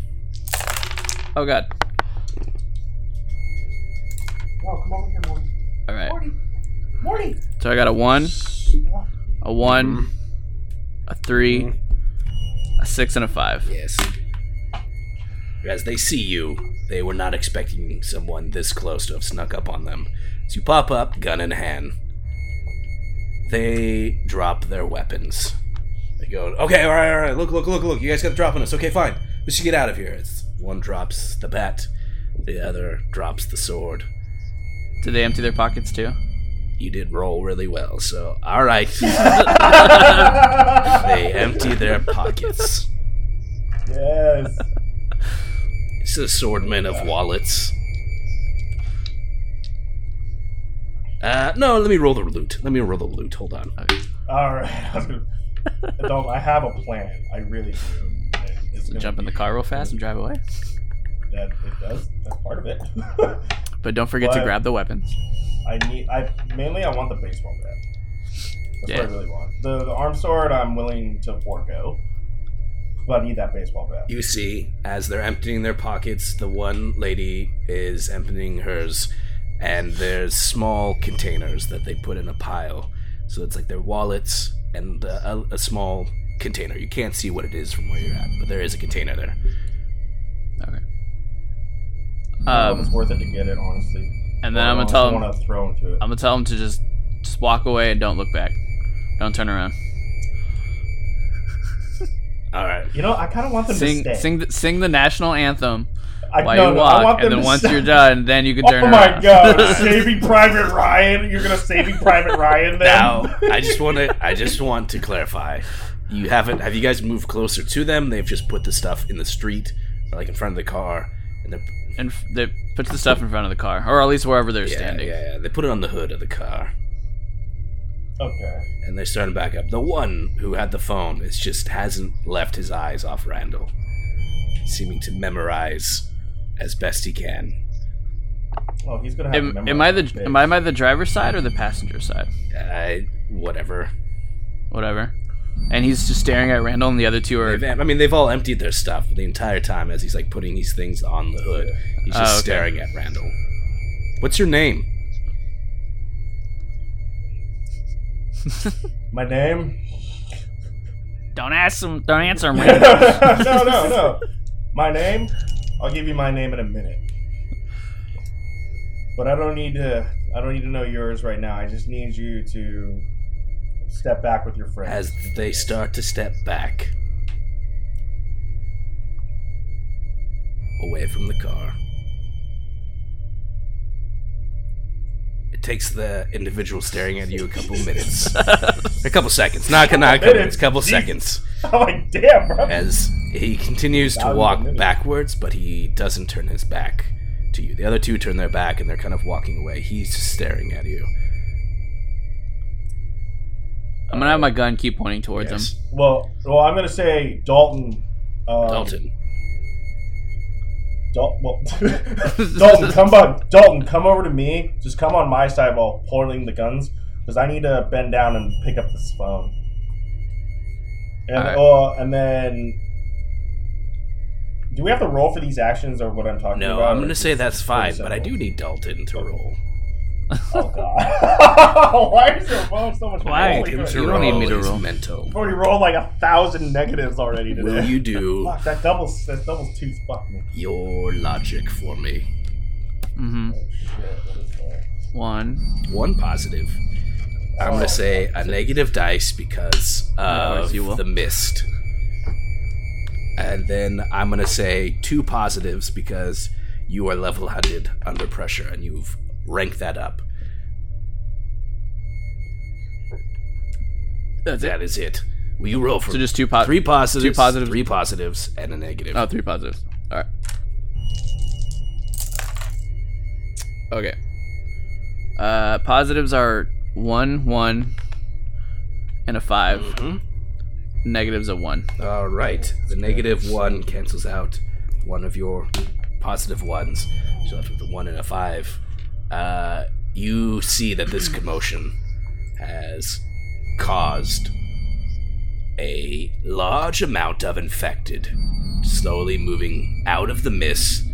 Oh god. oh, come over here, Morty. All right. Morty. Morty. So I got a one, a one, mm-hmm. a three, mm-hmm. a six, and a five. Yes. As they see you, they were not expecting someone this close to have snuck up on them. So you pop up, gun in hand. They drop their weapons. They go, okay, all right, all right, look, look, look, look. You guys got the drop on us. Okay, fine. We should get out of here. It's, one drops the bat, the other drops the sword. Did they empty their pockets too? You did roll really well, so all right. they empty their pockets. Yes. It's a swordman of wallets. Uh, no, let me roll the loot. Let me roll the loot. Hold on. All right. I was gonna- Don't. I have a plan. I really do. It's gonna Jump in the car real fast and drive away. That it does. That's part of it. But don't forget to grab the weapons. I need. I mainly I want the baseball bat. That's Yeah. what I really want. The, the arm sword I'm willing to forego, but I need that baseball bat. You see, as they're emptying their pockets, the one lady is emptying hers, and there's small containers that they put in a pile. So it's like their wallets and uh, a, a small container. You can't see what it is from where you're at, but there is a container there. Okay. I don't know if Um, it's worth it to get it, honestly. and then I'm gonna tell I them. want to throw into it. I'm gonna tell them to just just walk away and don't look back. Don't turn around. All right. You know, I kind of want them Sing to stay. sing the, sing the national anthem I, while no, you no, I want walk, them and then once stay. you're done, then you can turn Oh around. my god, Saving Private Ryan! You're gonna Saving Private Ryan then? Now, I just want to I just want to clarify. You haven't have you guys moved closer to them? They've just put the stuff in the street, like in front of the car, and they're and f- they puts the stuff in front of the car, or at least wherever they're yeah, standing. yeah, yeah. They put it on the hood of the car, Okay. and they're starting back up. The one who had the phone is just hasn't left his eyes off Randall, seeming to memorize as best he can. Oh, he's gonna have to Am, memorize am I this the bit. am I by the driver's side or the passenger side? I whatever. Whatever. And he's just staring at Randall, and the other two are. They've, I mean, they've all emptied their stuff the entire time as he's like putting these things on the hood. He's just Oh, okay. staring at Randall. What's your name? My name? Don't ask him. Don't answer him. no, no, no. My name? I'll give you my name in a minute. But I don't need to. I don't need to know yours right now. I just need you to step back with your friends. As they start to step back away from the car. It takes the individual staring at you a couple minutes, a couple seconds, not, not a couple minutes, Minutes? a couple Jeez. seconds, I'm like, damn, bro. as he continues to walk minutes. backwards, but he doesn't turn his back to you. The other two turn their back and they're kind of walking away. He's just staring at you. I'm gonna have my gun keep pointing towards Yes. him. Well, well, I'm gonna say Dalton. Um, Dalton. Dal- well, Dalton, come on, Dalton, come over to me. Just come on my side while pulling the guns, because I need to bend down and pick up this phone. And Alright. oh, and then, do we have to roll for these actions or what I'm talking No, about? I'm going to say that's pretty fine, but I do need Dalton to roll. Oh god. Why is your phone so much Why? rolling? You Tim don't need me to is roll. mental. I've already rolled like a thousand negatives already today. Will you do Fuck, that doubles that doubles two fuck me. your logic for me? Mm-hmm. Oh shit, what is that? One. One positive. I'm Oh. gonna say a negative dice because course of you the mist. And then I'm gonna say two positives because you are level headed under pressure and you've ranked that up. That's That it. is it. Will you roll for So just two po- three positives, two positives. three positives, and a negative? Oh, three positives. All right. Okay. Uh, positives are one, one, and a five. Mhm. Negatives a one. All right. The negative one cancels out one of your positive ones. So left with a one and a five. Uh, you see that this commotion has caused a large amount of infected slowly moving out of the mist,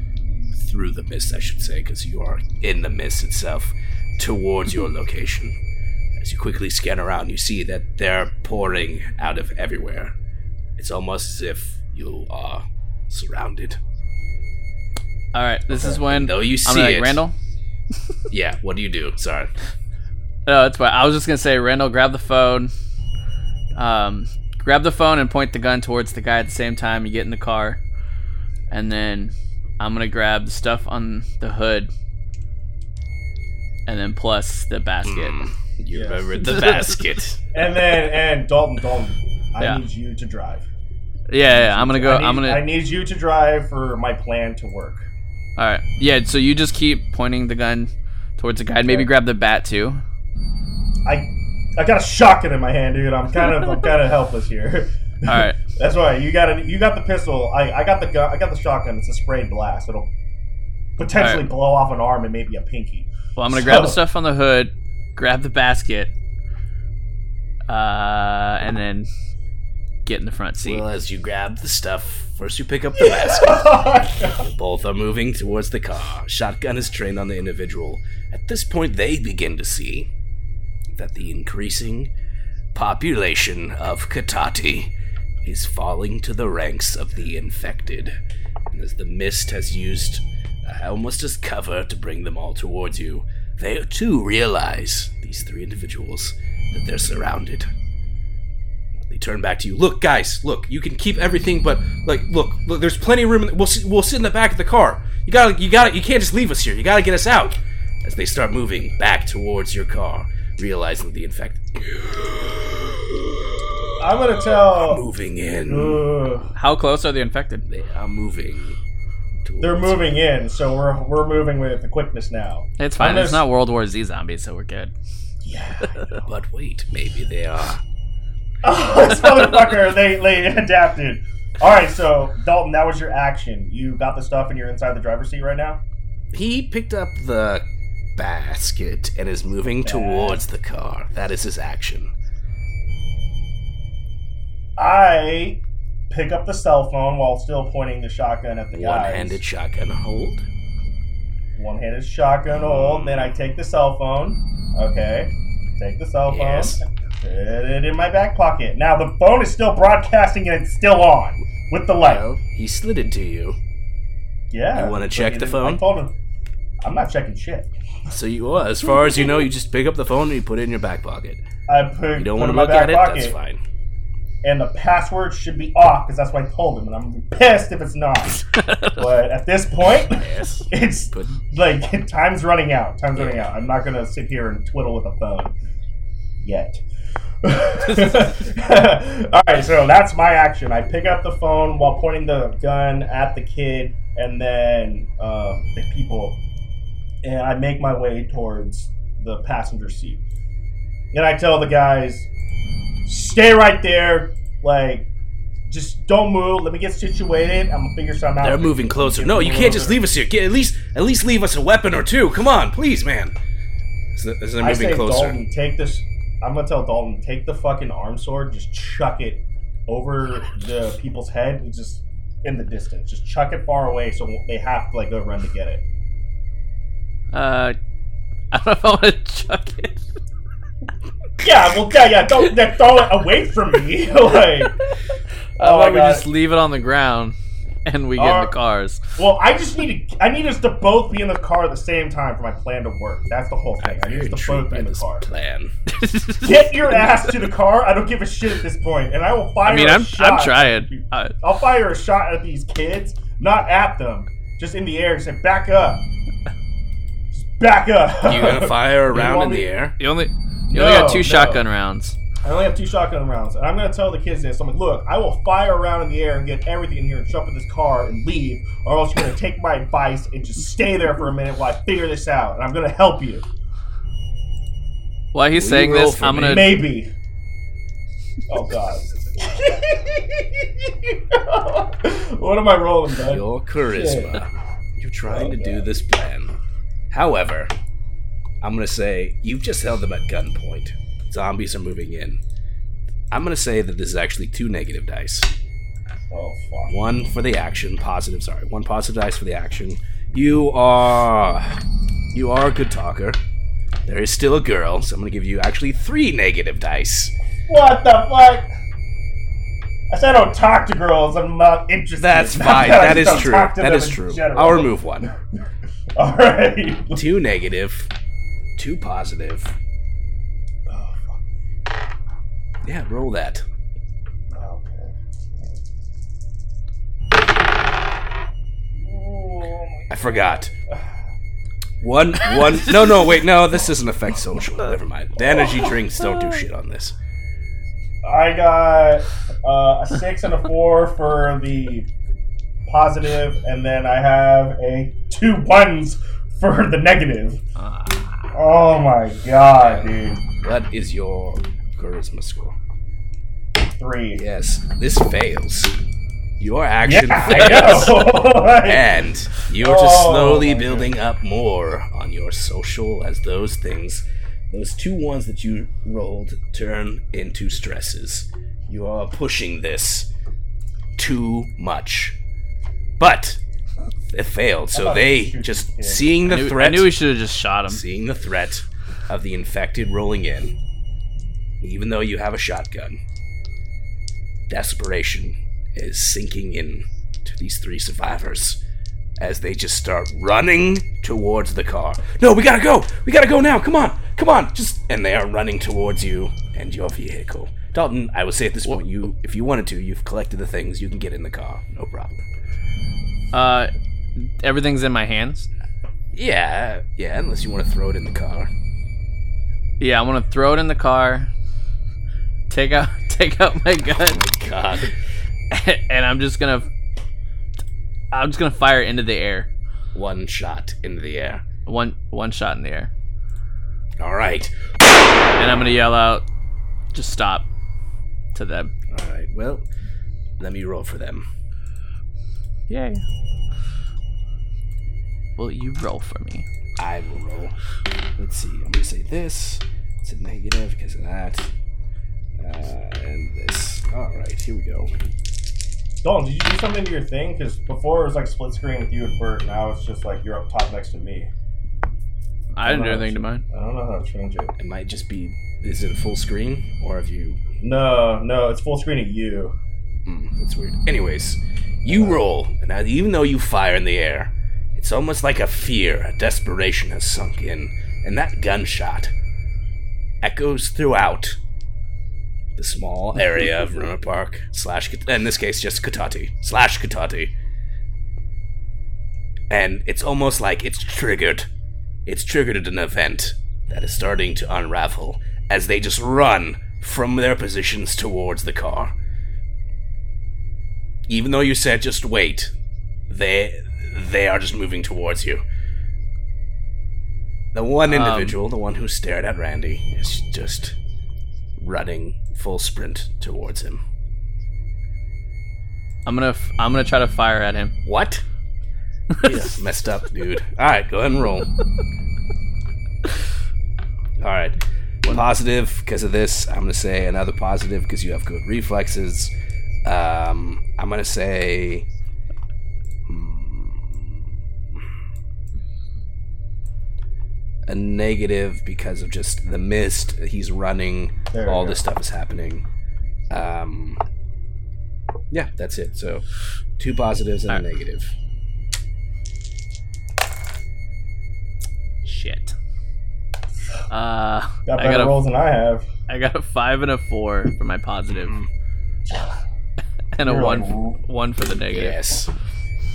through the mist, I should say, because you are in the mist itself, towards your location. As you quickly scan around, you see that they're pouring out of everywhere. It's almost as if you are surrounded. All right. This is when Though you I'm see like it, Randall. Yeah. What do you do? Sorry. No, it's fine. I was just gonna say, Randall, grab the phone. Um, grab the phone and point the gun towards the guy at the same time. You get in the car, and then I'm gonna grab the stuff on the hood, and then plus the basket. Mm, you Yes. remembered the basket. And then and Dalton, Dalton, I Yeah. need you to drive. Yeah, yeah. I'm gonna go. I need, I'm gonna. I need you to drive for my plan to work. All right. Yeah. So you just keep pointing the gun towards the guy. Maybe grab the bat too. I I got a shotgun in my hand, dude. I'm kind of I'm kind of helpless here. All right. That's right. You got it. You got the pistol. I, I got the gun. I got the shotgun. It's a sprayed blast. It'll potentially Alright. blow off an arm and maybe a pinky. Well, I'm gonna grab the stuff on the hood, grab the basket, uh, and then get in the front seat. well, as you grab the stuff, first you pick up the basket. Both are moving towards the car. Shotgun is trained on the individual. At this point, they begin to see that the increasing population of Cotati is falling to the ranks of the infected. And as the mist has used uh, almost as cover to bring them all towards you, they too realize, these three individuals, that they're surrounded. They turn back to you. Look, guys, look. You can keep everything, but like, look, look. There's plenty of room. In the, we'll sit, we'll sit in the back of the car. You gotta, you gotta, you can't just leave us here. You gotta get us out. As they start moving back towards your car, realizing the infected I'm gonna tell. moving in. Ugh. How close are the infected? They are moving. They're moving in, so we're we're moving with the quickness now. It's fine. I'm It's not World War Z zombies, so we're good. Yeah. But wait, maybe they are. Oh, this motherfucker! They they adapted. All right, so Dalton, that was your action. You got the stuff, and you're inside the driver's seat right now. He picked up the basket and is moving towards the car. That is his action. I pick up the cell phone while still pointing the shotgun at the guys. One-handed shotgun hold. One-handed shotgun hold. Then I take the cell phone. Okay. Take the cell phone. Yes. Put it in my back pocket. Now the phone is still broadcasting and it's still on with the light. Well, he slid it to you. yeah. You wanna check the phone? I told him. I'm not checking shit. So you, well, as far as you know, you just pick up the phone and you put it in your back pocket. I put. You don't want to look at it? pocket, That's fine. And the password should be off because that's what I told him, and I'm pissed if it's not. but at this point, Yes. it's Put, like time's running out. Time's Yeah. running out. I'm not gonna sit here and twiddle with a phone yet. All right, so that's my action. I pick up the phone while pointing the gun at the kid and then uh, the people, and I make my way towards the passenger seat. And I tell the guys, "Stay right there, like." Just don't move. Let me get situated. I'm gonna figure something out. they're moving closer. No, you can't just leave us here. Get, at least, at least leave us a weapon or two. Come on, please, man. As they- as they're I moving say, closer. Dalton, take this. I'm gonna tell Dalton, take the fucking arm sword, just chuck it over the people's head, and just in the distance. Just chuck it far away, so they have to like go run to get it. Uh, I don't know if I want to chuck it. Yeah, well, yeah, yeah. Don't throw it away from me. like, oh about we god. just leave it on the ground and we get in the cars? Well, I just need to. I need us to both be in the car at the same time for my plan to work. That's the whole thing. I I'm need us to intrigued both be in the this car. plan. Get your ass to the car. I don't give a shit at this point, and I will fire. I mean, a I'm shot. I'm trying. Uh, I'll fire a shot at these kids, not at them, just in the air. and Say, back up. Just back up. You gonna fire a round in the me- air? you only you only got two no. shotgun rounds. I only have two shotgun rounds, and I'm gonna tell the kids this. I'm like, look, I will fire around in the air and get everything in here and jump in this car and leave, or else you're gonna take my advice and just stay there for a minute while I figure this out, and I'm gonna help you. While he's Will saying you roll this, for I'm me? gonna Maybe. Oh God. what am I rolling, bud? Your charisma. You're trying Oh, to do God. this plan. However, I'm gonna say you've just held them at gunpoint. Zombies are moving in. I'm gonna say that this is actually two negative dice. Oh fuck. One for the action, positive. Sorry, one positive dice for the action. You are, you are a good talker. There is still a girl, so I'm gonna give you actually three negative dice. What the fuck? I said I don't talk to girls. I'm not interested. That's Not fine. I That just true. to That is true. general. I'll remove one. All right. Two negative, two positive. Yeah, roll that. Okay. I forgot. One, one. No, no, wait, no. This doesn't affect social. Never mind. The energy drinks don't do shit on this. I got uh, a six and a four for the positive, and then I have a two ones for the negative. Ah. Oh my god, dude. What is your charisma score? Three. Yes, this fails. Your action Yeah, fails. I know. Like, And you're just Oh, slowly my building up more on your social as those things, those two ones that you rolled, turn into stresses. You are pushing this too much. But it failed, so oh, they just shooting. seeing I the threat. I knew we should have just shot him. seeing the threat of the infected rolling in, even though you have a shotgun, desperation is sinking in to these three survivors as they just start running towards the car. No, we gotta go! We gotta go now! Come on! Come on! Just and they are running towards you and your vehicle. Dalton, I would say at this point, you if you wanted to, you've collected the things, you can get in the car. No problem. Uh, everything's in my hands. Yeah, yeah, unless you want to throw it in the car. Yeah, I'm gonna throw it in the car. Take out, take out my oh gun, God. and I'm just gonna, I'm just gonna fire into the air. One shot into the air. One, one shot in the air, Alright. and I'm gonna yell out, "Just stop!" to them. Alright, well, let me roll for them. Yay! Will you roll for me? I will roll. Let's see. I'm gonna say this. It's a negative because of that. Uh, and this. All right, here we go. Dalton, did you do something to your thing? Because before it was like split screen with you and Bert. Now it's just like you're up top next to me. I didn't do Uh, anything to mine. I don't know how to change it. It might just be. Is it a full screen or have you? No, no, it's full screen of you. Hmm, that's weird. Anyways, you roll, and now even though you fire in the air, it's almost like a fear, a desperation has sunk in, and that gunshot echoes throughout the small area of Rohnert Park slash, in this case, just Cotati slash Cotati, and it's almost like it's triggered. It's triggered at an event that is starting to unravel as they just run from their positions towards the car even though you said just wait, they they are just moving towards you. The one Um, individual, the one who stared at Randy, is just running full sprint towards him. I'm gonna, f- I'm gonna try to fire at him. What? Yeah, messed up, dude. All right, go ahead and roll. All right, positive because of this. I'm gonna say another positive because you have good reflexes. Um, I'm gonna say. A negative because of just the mist. He's running. There all go. this stuff is happening. Um, yeah, that's it. So two positives and a Alright. negative. Shit. Uh, Got I got a rolls than I have. I got a five and a four for my positive, and a You're one like, one for the negative. Yes.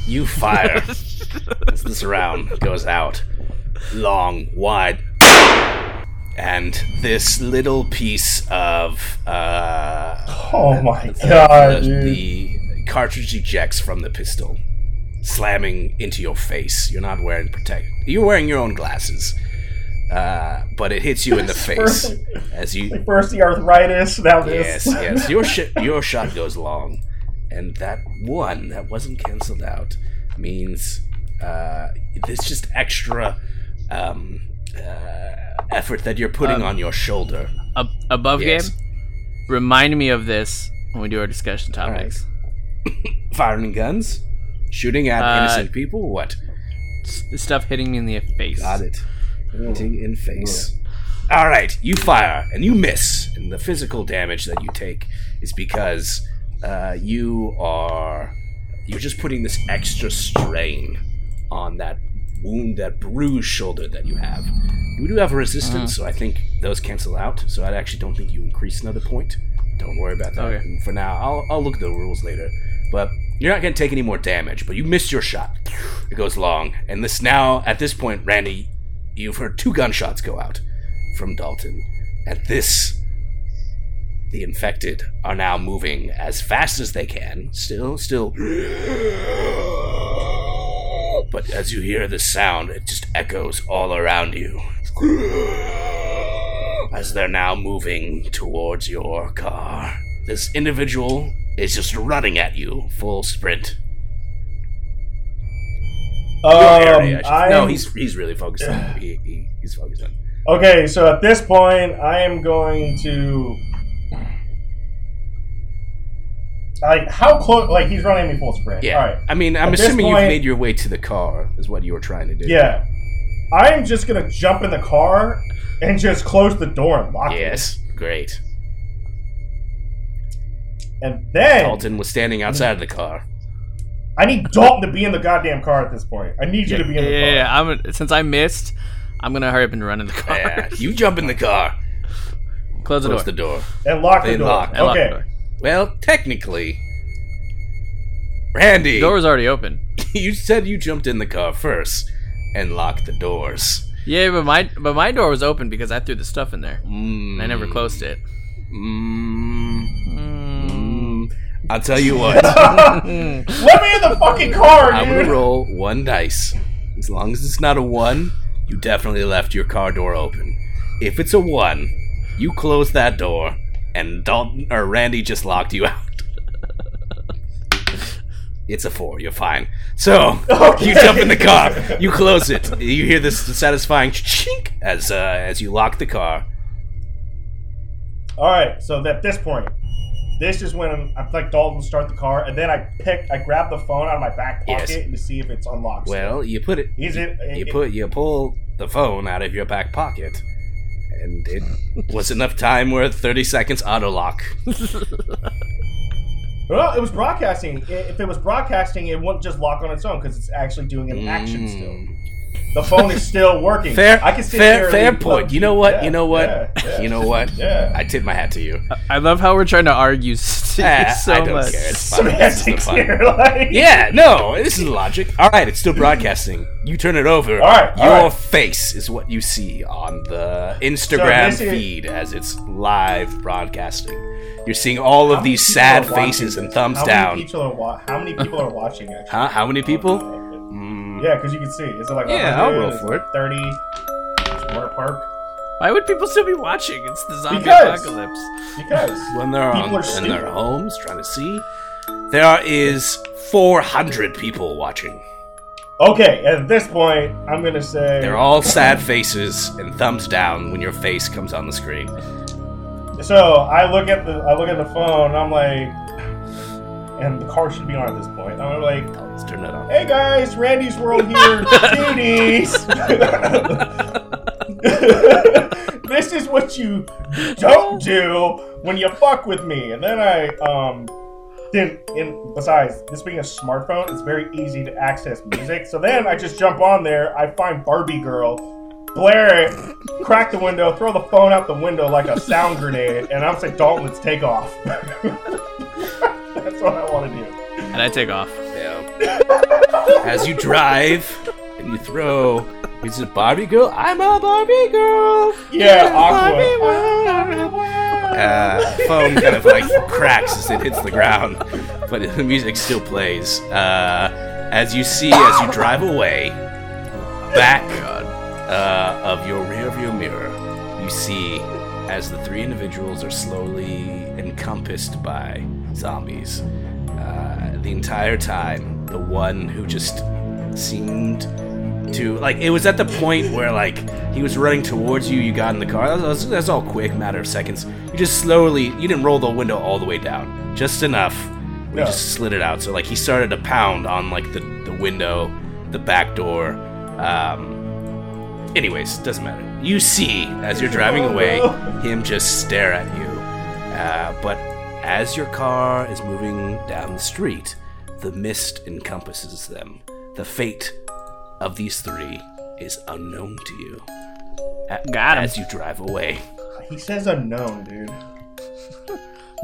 You fire this round goes out. Long, wide. And this little piece of uh, Oh my the, god, dude. the cartridge ejects from the pistol, slamming into your face. You're not wearing protect. You're wearing your own glasses, uh, but it hits you in the face First- as you Like first the arthritis, now Yes, this. yes. Your sh- your shot goes long, and that one that wasn't canceled out means uh, there's just extra um, uh, effort that you're putting Um, on your shoulder. Ab- above Yes. game, remind me of this when we do our discussion right. topics. Firing guns, shooting at Uh, innocent people. What? Stuff hitting me in the face. Got it. Hitting in face. All right, you fire and you miss, and the physical damage that you take is because uh, you are you're just putting this extra strain on that wound, that bruised shoulder that you have. You do have a resistance, uh-huh. so I think those cancel out. So I actually don't think you increase another point. Don't worry about that. Okay. For now, I'll I'll look at the rules later. But you're not going to take any more damage. But you missed your shot. It goes long, and this now at this point, Randy, you've heard two gunshots go out from Dalton. At this, the infected are now moving as fast as they can. Still, still. But as you hear the sound, it just echoes all around you. As they're now moving towards your car. This individual is just running at you, full sprint. Your area, I Um, I no, he's he's really focused on. He, he, he's focused on. Okay, so at this point, I am going to. Like, how close? Like, he's running me full sprint. Yeah. All right. I mean, I'm At this assuming you've made your way to the car, is what you were trying to do. Yeah. I'm just gonna jump in the car and just close the door and lock it. Yes. Great. And then Dalton was standing outside of the car. I need Dalton to be in the goddamn car at this point. I need you to be Yeah, in the yeah, car. yeah. I'm since I missed, I'm gonna hurry up and run in the car. Yeah, you jump in the car, Close the close door. the door. And lock the Then door. lock. And lock the Okay. door. Well, technically, Randy, The door was already open. you said you jumped in the car first and locked the doors. Yeah, but my but my door was open because I threw the stuff in there. Mm, I never closed it. Mm, Mm. I'll tell you what. Let me in the fucking car, I'm dude. gonna roll one dice. As long as it's not a one, you definitely left your car door open. If it's a one, you close that door, and Dalton or Randy just locked you out. It's a four. You're fine. So Okay. you jump in the car, you close it. You hear this satisfying chink as uh, as you lock the car. All right, so at this point, this is when I'm like Dalton start the car, and then I pick, I grab the phone out of my back pocket Yes. to see if it's unlocked. Well, you put it. is it? You it- put you pull the phone out of your back pocket, and it was enough time where 30 seconds auto lock. Well, it was broadcasting. If it was broadcasting, it wouldn't just lock on its own because it's actually doing an action mm. still. The phone is still working. Fair, I can sit fair, fair point. PUBG. You know what? Yeah, you know what? yeah, yeah. You know what? Yeah. I tip my hat to you. I love how we're trying to argue so Ah, I don't much. care. It's fine. This is Semantics here, like Yeah, no, this is logic. All right, it's still broadcasting. You turn it over. All right, all your right. face is what you see on the Instagram this is- feed as it's live broadcasting. You're seeing all of How these sad faces and thumbs how down. Many are wa- how many people are watching? Actually, Huh? How many people? Yeah, because you can see. Is it like Yeah, I'll roll for it. Thirty. Water park. Why would people still be watching? It's the zombie Because- apocalypse. Because when they're People on, are in their stupid. homes trying to see, there is 400 people watching. okay, at this point, I'm gonna say They're all sad faces and thumbs down when your face comes on the screen. So I look at the I look at the phone. and I'm like, and the car should be on at this point. I'm like, Let's turn that on. hey guys, Randy's World here, duties. this is what you don't do when you fuck with me. And then I um then and besides this being a smartphone, it's very easy to access music. So then I just jump on there, I find Barbie Girl, blare it, crack the window, throw the phone out the window like a sound grenade, and I'm saying, Dalton, let's take off. That's what I want to do. And I take off. Yeah. As you drive and you throw, is it Barbie girl? I'm a Barbie girl. Yeah, Barbie Aqua. world. Uh, phone kind of like cracks as it hits the ground, but the music still plays. Uh, as you see, as you drive away, back uh, of your rearview mirror, you see as the three individuals are slowly encompassed by zombies. Uh, the entire time, the one who just seemed to like it was at the point where like he was running towards you. You got in the car. That's, all quick, matter of seconds. You just slowly. You didn't roll the window all the way down, just enough. We Yeah. just slid it out. So like he started to pound on like the the window, the back door. Um, anyways, doesn't matter. You see as you're driving away him just stare at you. Uh, but as your car is moving down the street, the mist encompasses them. The fate of these three is unknown to you. A- Got 'em. As you drive away. He says unknown, dude.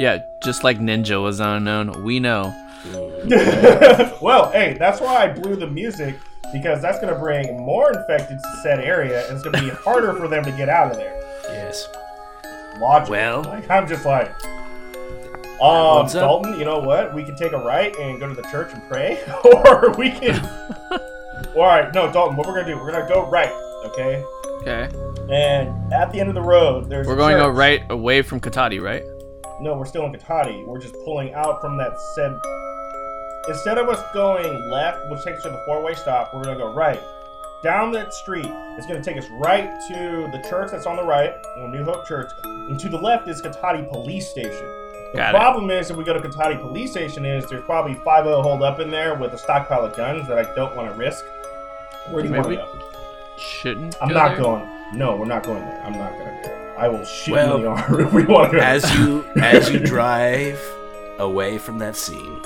Yeah, just like Ninja was unknown, we know. well, hey, that's why I blew the music because that's going to bring more infected to said area, and it's going to be harder for them to get out of there. Yes. Logic. Well- like I'm just like, um? Dalton. You know what? We can take a right and go to the church and pray, or we can. All right, no, Dalton. What we're gonna do? We're gonna go right, okay? Okay. And at the end of the road, there's We're going to go church. right away from Cotati, right? No, we're still in Cotati. We're just pulling out from that said. Instead of us going left, which takes us to the four-way stop, we're gonna go right. Down that street, it's gonna take us right to the church that's on the right, New Hope Church, and to the left is Cotati Police Station. The Got problem is, if we go to Cotati Police Station, is there's probably 5 hold up in there with a stockpile of guns that I don't want to risk. Where do you want to go? Shouldn't. I'm go not there? going. No, we're not going there. I'm not gonna do it. I will shoot Well, in the arm if we want to go. As you as you drive away from that scene,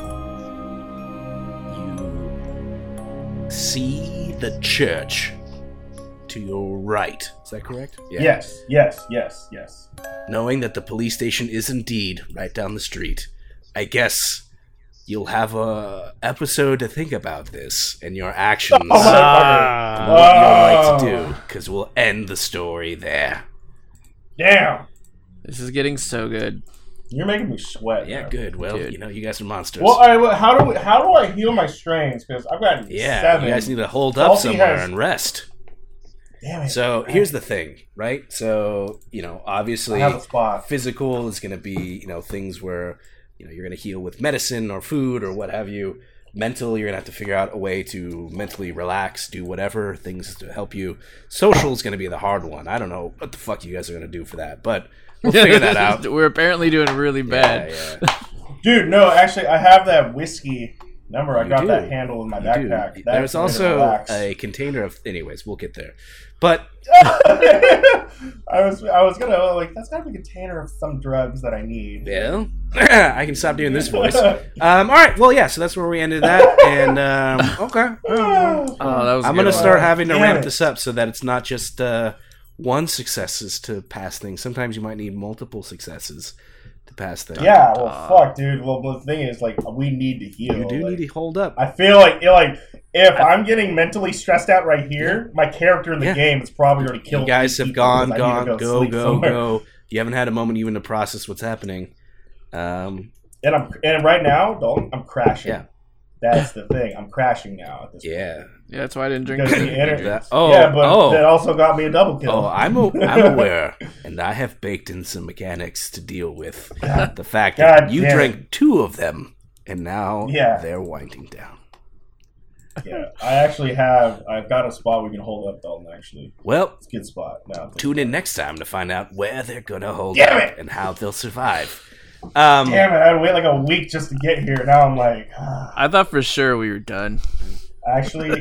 you see the church to your right. Is that correct? Yes, yes, yes, yes. knowing that the police station is indeed right down the street, I guess you'll have a episode to think about this and your actions. Oh, motherfucker. and what you'll like to Oh. do, because we'll end the story there. Damn. This is getting so good. You're making me sweat. Yeah, bro. good. Well, Dude. you know, you guys are monsters. Well, all right. Well, how do we, how do I heal my strains? Because I've got yeah, seven. you guys need to hold up Salty somewhere has- and rest. Damn it. So here's the thing, right? So you know, obviously, have a spot. physical is going to be you know things where you know you're going to heal with medicine or food or what have you mental you're going to have to figure out a way to mentally relax do whatever things to help you social is going to be the hard one i don't know what the fuck you guys are going to do for that but we'll figure that out We're apparently doing really bad. yeah, yeah. Dude, no, actually, I have that whiskey. Remember, I You got do. that handle in my You backpack. do. That's there's the way to also a container of anyways we'll get there but I was I was gonna like that's gotta be a container of some drugs that I need. yeah i can stop doing this voice um all right well yeah so that's where we ended that and um okay Oh, that was. a I'm gonna one. start having to Damn ramp it. this up so that it's not just uh, one successes to pass things. Sometimes you might need multiple successes to pass things. Yeah, well, Uh, fuck, dude. Well, the thing is, like, we need to heal. you do like, need to hold up. I feel like, like, if I'm getting mentally stressed out right here, my character in the Yeah. game has probably already killed. You guys have gone, gone, need to go, go, somewhere. go. You haven't had a moment even to process what's happening. Um, And I'm and right now, Dalton, I'm crashing. Yeah. That's the thing. I'm crashing now at this point. Yeah. Yeah, that's why I didn't drink. Because any inter- drinks. Oh, yeah, but oh. that also got me a double kill. Oh, I'm a, I'm aware, and I have baked in some mechanics to deal with God, the fact that you damn drank two of them, and now Yeah. they're winding down. yeah, I actually have. I've got a spot we can hold up, Dalton. Actually, Well, it's a good spot. Now, tune in next time to find out where they're gonna hold Damn up it! and how they'll survive. Um, Damn it! I had to wait like a week just to get here. Now I'm like, ah. I thought for sure we were done. Actually,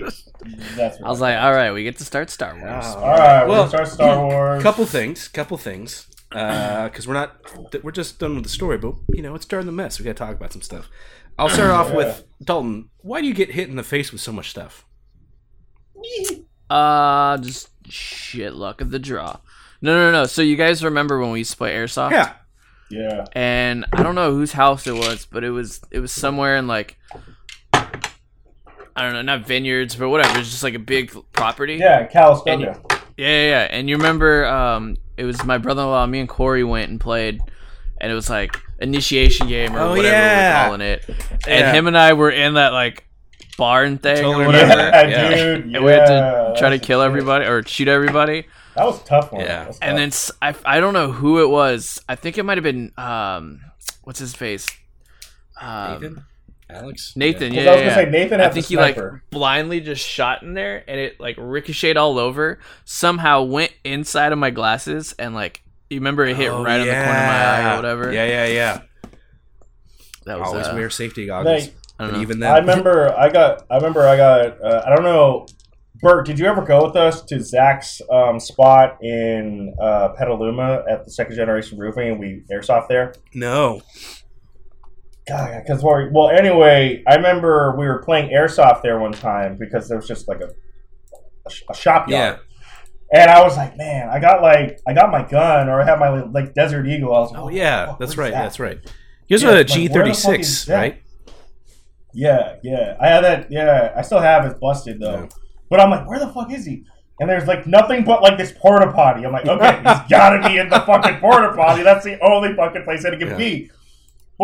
that's. I was like, all right, we get to start Star Wars. Wow. all right, Well, we'll start Star Wars. couple things, couple things. Because we're not, we're just done with the story, but you know, it's during the mess. We got to talk about some stuff. I'll start off with Dalton. Why do you get hit in the face with so much stuff? Uh, just shit luck of the draw. No, no, no. So you guys remember when we used to play airsoft? Yeah, Yeah. And I don't know whose house it was, but it was it was somewhere in like I don't know, not vineyards, but whatever. It's just like a big property. Yeah, Calistoga. Yeah, yeah, yeah. And you remember, um, it was my brother-in-law. Me and Corey went and played, and it was like initiation game or Oh, whatever yeah. we're calling it. And Yeah. him and I were in that like barn thing Totally or whatever. Yeah, Yeah. dude. And we had to try to kill shit. everybody or shoot everybody. That was a tough one. Yeah. That was And tough. then s- I, I don't know who it was. I think it might have been um, what's his face? Um, Nathan, Alex, Nathan, yeah, 'Cause I was yeah, gonna say yeah. Nathan I think the he like blindly just shot in there, and it like ricocheted all over. Somehow went inside of my glasses, and like you remember it hit Oh, right on the corner of my eye or whatever. Yeah, yeah, yeah. that was Always uh, wear safety goggles. Like, I don't know. even I remember I got I remember I got uh, I don't know Bert, did you ever go with us to Zach's um, spot in uh, Petaluma at the second generation roofing and we airsoft there? no. God, because well, anyway, I remember we were playing airsoft there one time because there was just like a a, sh- a shop yard. And I was like, man, I got like I got my gun or I had my like Desert Eagle. I was like, Oh yeah, that's right. that? That's right. Here's Yeah, a G thirty six, right? Yeah, yeah. I had that. Yeah, I still have it busted though. Yeah. But I'm like, where the fuck is he? And there's like nothing but like this porta potty. I'm like, okay, he's gotta be in the fucking porta potty. That's the only fucking place that it can Yeah. be.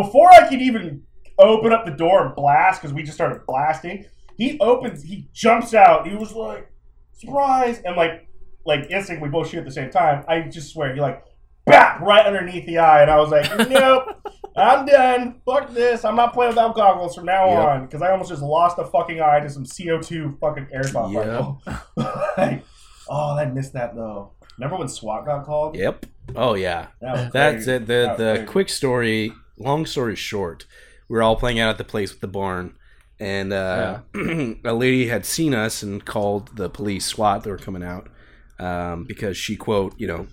Before I could even open up the door and blast, because we just started blasting, he opens, he jumps out. He was like, surprise, and like, like instinct, we both shoot at the same time. I just swear, he like, bap right underneath the eye, and I was like, nope. I'm done. Fuck this. I'm not playing without goggles from now Yep. on because I almost just lost a fucking eye to some CO2 fucking airsoft Yep. rifle. Like, oh, I missed that though. Remember when SWAT got called? Yep. Oh yeah. That That's it. The the crazy. quick story. Long story short, we were all playing out at the place with the barn, and uh, a lady had seen us and called the police SWAT They were coming out um, because she quote you know.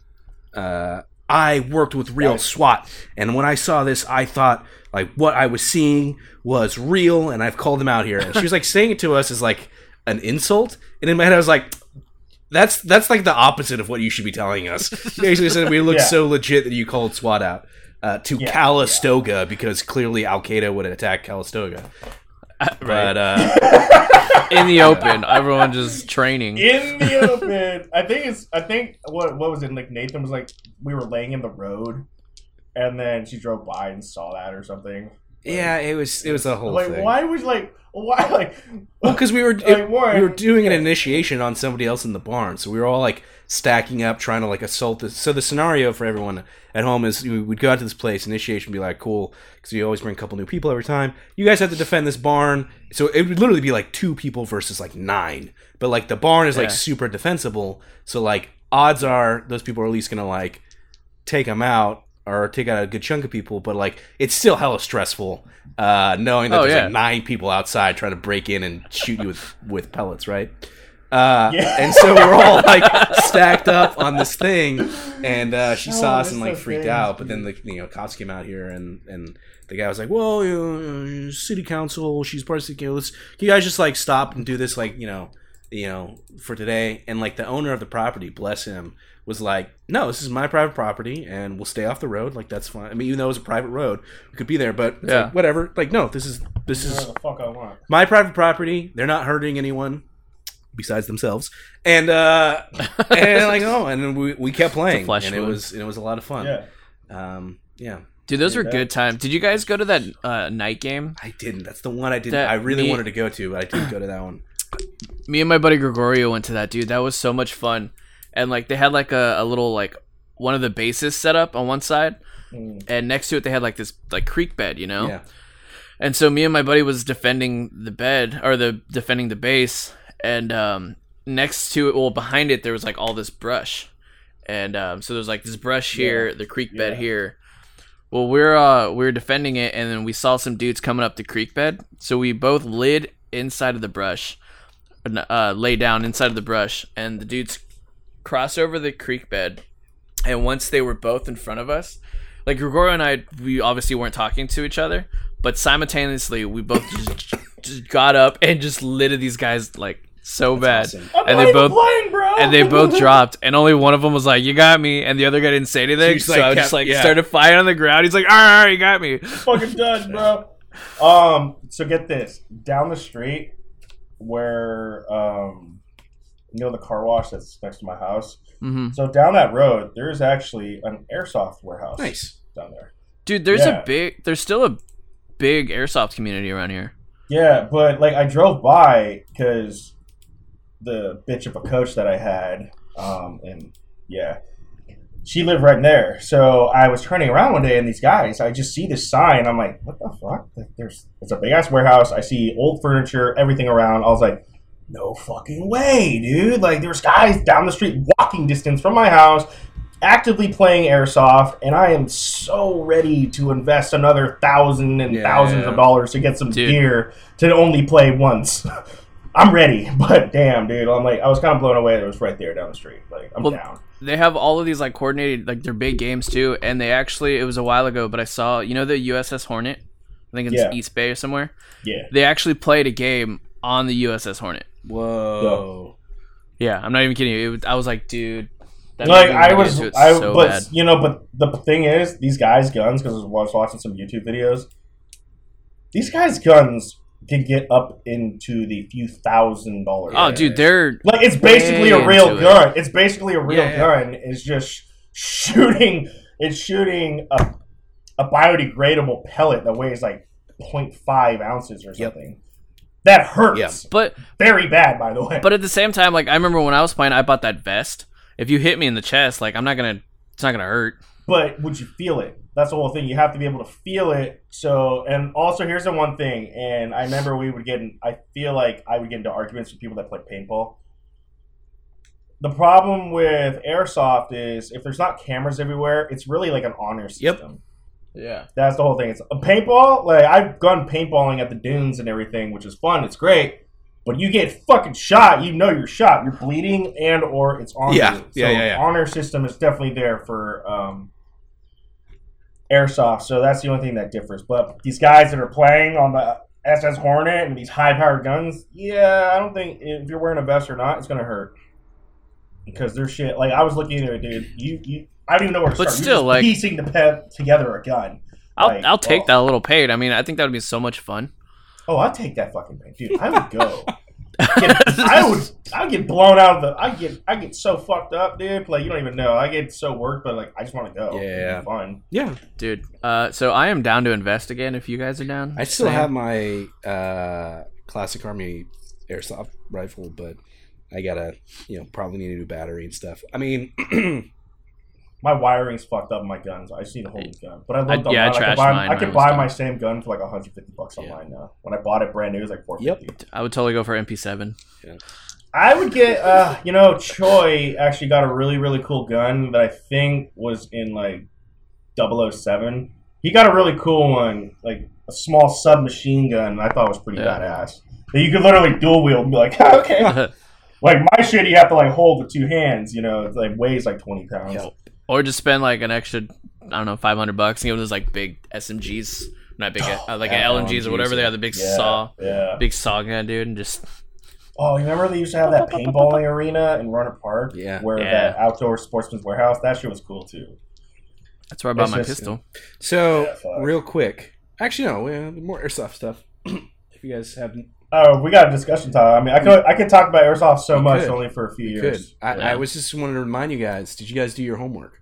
Uh, I worked with real. SWAT, and when I saw this, I thought like what I was seeing was real, and I've called them out here. And she was like saying it to us as like an insult, and in my head I was like, that's that's like the opposite of what you should be telling us. Basically said we look Yeah. so legit that you called SWAT out uh, to Yeah, Calistoga because clearly Al Qaeda would attack Calistoga. right. But uh, in the open, everyone just training. in the open. I think it's. I think what what was it? Like Nathan was like, we were laying in the road, and then she drove by and saw that or something. Yeah, it was it was a whole like, thing. why was like why like? Well, because we were Like, one- we were doing an initiation on somebody else in the barn, so we were all like stacking up, trying to like assault this. So the scenario for everyone at home is we would go out to this place, initiation would be like cool, because you always bring a couple new people every time. You guys have to defend this barn, so it would literally be like two people versus like nine, but like the barn is like Yeah. super defensible, so like odds are those people are at least gonna like take them out or take out a good chunk of people, but like it's still hella stressful uh, knowing that Oh, there's yeah. like nine people outside trying to break in and shoot you with with pellets, right? Uh, Yeah. And so we're all like stacked up on this thing, and uh, she Oh, saw us and like so freaked crazy. out. But then the you know cops came out here, and and the guy was like, "Well, you know, city council, she's part of city council. Can you guys just like stop and do this, like you know, you know, for today?" And like the owner of the property, bless him, was like, "No, this is my private property, and we'll stay off the road. Like that's fine. I mean, even though it was a private road, we could be there, but Yeah. like, whatever. Like, no, this is this is the fuck I want. my private property. They're not hurting anyone besides themselves. And uh and like oh, and then we, we kept playing, flesh and it was and it was a lot of fun. Yeah. Um, yeah. Dude, those Yeah, were good times. Did you guys go to that uh, night game? I didn't. That's the one I didn't. That I really me- wanted to go to, but I didn't go to that one. Me and my buddy Gregorio went to that, dude. That was so much fun. And like they had like a, a little like one of the bases set up on one side, Mm. and next to it they had like this like creek bed, you know. Yeah. And so me and my buddy was defending the bed or the defending the base, and um, next to it, well, behind it, there was like all this brush, and um, so there's like this brush here, the creek bed Yeah. here. Well, we're uh we are defending it, and then we saw some dudes coming up the creek bed, so we both lid inside of the brush, uh, lay down inside of the brush, and the dudes cross over the creek bed. And once they were both in front of us, like Gregorio and I, we obviously weren't talking to each other, but simultaneously we both just, just got up and just lit at these guys like so bad, awesome. And they both playing, bro. and they both dropped, and only one of them was like, "You got me," and the other guy didn't say anything. just, So, like, I kept- just like yeah. started fighting on the ground. He's like, "All right, all right, you got me." fucking done, bro. Um, so get this down the street where um, you know the car wash that's next to my house. hmm So down that road, there's actually an airsoft warehouse. Nice. down there. Dude, there's Yeah. a big, there's still a big airsoft community around here. Yeah, but like I drove by because the bitch of a coach that I had, um, and yeah, she lived right there. So I was turning around one day, and these guys, I just see this sign. I'm like, what the fuck? Like, there's it's a big ass warehouse. I see old furniture, everything around. I was like, no fucking way, dude! Like there's guys down the street, walking distance from my house. Actively playing airsoft, and I am so ready to invest another thousand and Yeah, thousands yeah. of dollars to get some Dude. gear to only play once. I'm ready, but damn, dude, I'm like, I was kind of blown away that it was right there down the street. Like, I'm Well, down. They have all of these like coordinated, like they're big games too. And they actually, it was a while ago, but I saw, you know, the USS Hornet. I think it's Yeah. East Bay or somewhere. Yeah, They actually played a game on the USS Hornet. Whoa. Yeah, I'm not even kidding you. It was, I was like, dude, that like I was, I so but bad. you know, but the thing is, these guys' guns because I was watching some YouTube videos. These guys' guns can get up into the few thousand dollars. Oh, dude, they're Like it's basically a real into it. gun. It's basically a real Yeah, yeah. gun. It's just shooting. It's shooting a a biodegradable pellet that weighs like 0.5 ounces or Yep. Something. That hurts Yeah. but very bad, by the way. but at the same time, like I remember when I was playing, I bought that vest. If you hit me in the chest, like I'm not gonna, it's not gonna hurt. but would you feel it? That's the whole thing. You have to be able to feel it. So, and also here's the one thing. And I remember we would get. In, I feel like I would get into arguments with people that play paintball. The problem with airsoft is if there's not cameras everywhere, it's really like an honor Yep. System. Yeah. That's the whole thing. It's a paintball. Like I've gone paintballing at the dunes and everything, which is fun. It's great. But you get fucking shot, you know you're shot. You're bleeding and or it's on Yeah. you. So Yeah, yeah, yeah. honor system is definitely there for um, airsoft. So that's the only thing that differs. But these guys that are playing on the SS Hornet and these high powered guns, yeah, I don't think if you're wearing a vest or not, it's gonna hurt. Because their shit like I was looking at it, dude. You you I don't even know where to But start. You're still, just like- piecing the put together a gun. I'll Like, I'll take oh. that little paid. I mean, I think that would be so much fun. Oh, I'd take that fucking thing, dude. I would go. Get- I would. I get blown out of the. I get. I get so fucked up, dude. Like you don't even know. I get so worked, but like I just want to go. It'd Yeah. fun. Yeah. Dude, uh, so I am down to invest again. If you guys are down, I still Same. have my uh, classic army airsoft rifle, but I gotta, you know, probably need a new battery and stuff. I mean, My wiring's fucked up my guns. I just need a whole new gun. But I I- looked yeah, I online. I, trashed could buy, mine I could buy done. my same gun for like 150 bucks Yeah. online now. When I bought it brand new, it was like 450. Yep. I would totally go for MP7. I would get, uh, you know, Choi actually got a really, really cool gun that I think was in like 007. He got a really cool one, like a small submachine gun. I thought was pretty Yeah. badass. That you could literally dual wield and be like, okay. like my shit, you have to like hold with two hands. You know, it like weighs like 20 pounds. Yep. Or just spend like an extra, I don't know, 500 bucks and get one those like big SMGs, not big, uh, like yeah, LMGs or whatever they LMGs, are, the big Yeah, saw, yeah. big saw gun, dude, and just Oh, you remember they used to have that paintballing arena in Rohnert Park? Yeah. Where Yeah. that outdoor sportsman's warehouse, that shit was cool too. that's where I bought my just- pistol. so Yeah, real quick. Actually, no, uh, more airsoft stuff. if you guys haven't, Oh, we got a discussion time. I mean, I could I could talk about airsoft so We much could. only for a few you years. could. I, Yeah. I was just wanted to remind you guys. Did you guys do your homework?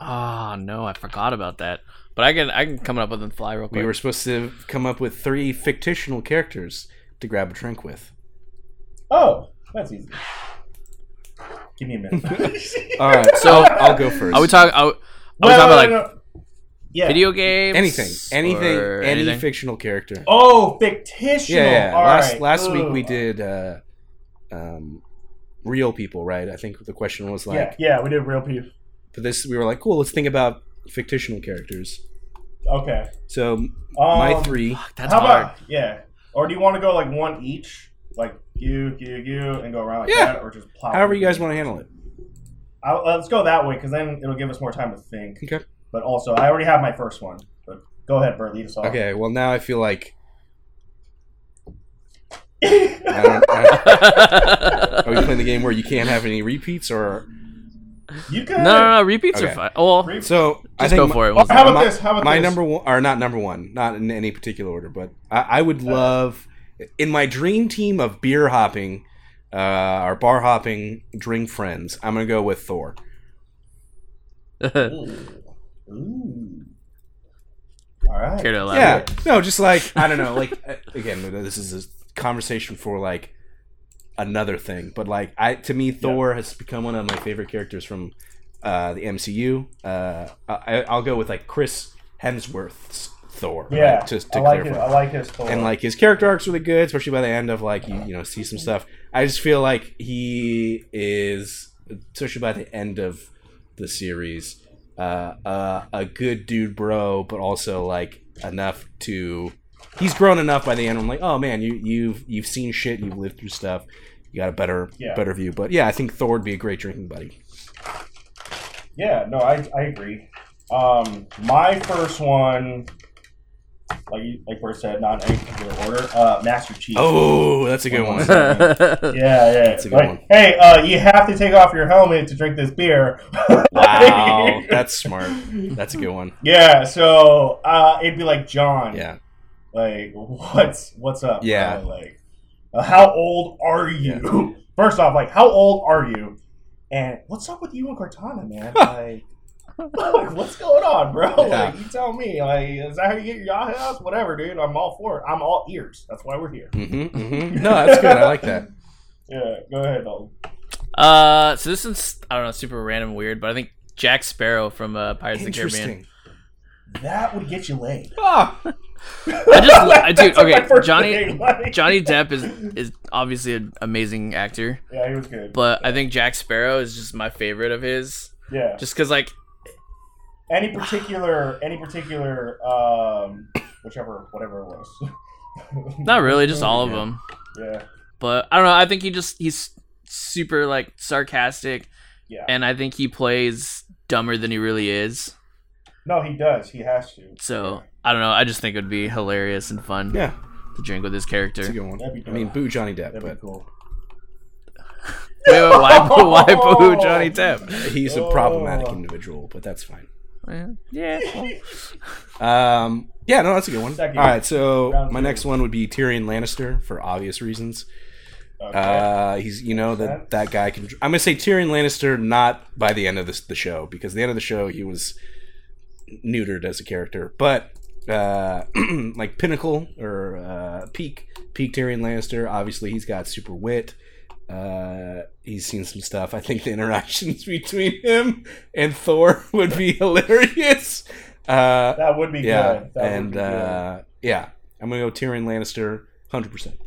Oh no, I forgot about that. But I can I can come up with a fly real quick. We were supposed to come up with three fictional characters to grab a drink with. Oh, that's easy. Give me a minute. All right, so I'll, I'll go first. Are we talking? Are, are we Wait, talking about wait, like no. Yeah. video games? anything, anything, or any anything? fictional character. Oh, fictional. yeah, yeah. All last right. last week we did uh, um, real people, right? I think the question was like, yeah, yeah, we did real people. for this, we were like, cool, let's think about fictional characters. Okay. So Um, my three, That's how hard. about yeah? Or do you want to go like one each, like you, you, you, and go around like Yeah. that, or just plow? However you guys want to handle it. I'll, let's go that way because then it'll give us more time to think. Okay. But also, I already have my first one. But go ahead, Bert, lead us off. Okay, well now I feel like I I don't, I, are we playing the game where you can't have any repeats or you could. no, no, no. Repeats Okay. are fine. Well, Re- so I Just think go my- for it. Oh, how about my, this? How about my this? number one or not number one, not in any particular order, but I, I would love in my dream team of beer hopping, uh, or bar hopping drink friends. I'm gonna go with Thor. Ooh. Ooh. All right. care to Yeah, no, just like I don't know, like uh, again, this is a conversation for like another thing, but like I to me, Thor has become one of my favorite characters from uh, the MCU. Uh, I, I'll go with like Chris Hemsworth's Thor. right, Yeah. just to I like clarify. it. I like his Thor. and like his character arc's really good, especially by the end of like you, you know see some stuff. I just feel like he is, especially by the end of the series, uh, uh, a good dude, bro, but also like enough to. He's grown enough by the end. I'm like, oh man, you you've you've seen shit, you've lived through stuff, you got a better Yeah. better view. But yeah, I think Thor would be a great drinking buddy. Yeah, no, I, I agree. Um, my first one, like you- like Bert said, not in any particular order. Uh, Master Chief. Oh, that's a good one. Yeah, yeah. That's a good Like, one. Hey, uh, you have to take off your helmet to drink this beer. Wow, that's smart. That's a good one. yeah. So uh, it'd be like John. Yeah. Like, what's what's up? Yeah. bro? Like, uh, how old are you? First off, like, how old are you? And what's up with you and Cortana, man? Like, like, what's going on, bro? Yeah. Like, you tell me. Like, is that how you get your Yahoo house? Whatever, dude. I'm all for it. I'm all ears. That's why we're here. Mm-hmm, mm-hmm. No, that's good. I like that. Yeah. Go ahead, Dalton. Uh, so this is I don't know, super random, weird, but I think Jack Sparrow from uh, Pirates of the Caribbean. That would get you laid. Ah, I just, I, dude, okay, first Johnny thing, like- Johnny Depp is is obviously an amazing actor, Yeah, he was good. but I think Jack Sparrow is just my favorite of his, yeah. just because like any particular, any particular, um, whichever, whatever it was. not really, just all of Yeah. them. Yeah. But I don't know. I think he just he's super like sarcastic, Yeah. and I think he plays dumber than he really is. No, he does. He has to. So I don't know. I just think it would be hilarious and fun yeah, to drink with his that's a character. good one. That'd be I mean, boo Johnny Depp, That'd be but cool. Wait, wait, why, why boo Johnny Depp? he's a Oh. problematic individual. But that's fine. Yeah. well, Um, yeah, no, that's a good one. Second. All right, so Round my two. next one would be Tyrion Lannister for obvious reasons. Okay. Uh, he's you know that that guy can. I'm gonna say Tyrion Lannister not by the end of this the show because the end of the show he was neutered as a character, but uh, like pinnacle or uh, peak peak Tyrion Lannister. Obviously, he's got super wit. Uh, he's seen some stuff. I think the interactions between him and Thor would be hilarious. Uh, that would be yeah, good. That and be good. uh, yeah, I'm gonna go Tyrion Lannister, hundred percent.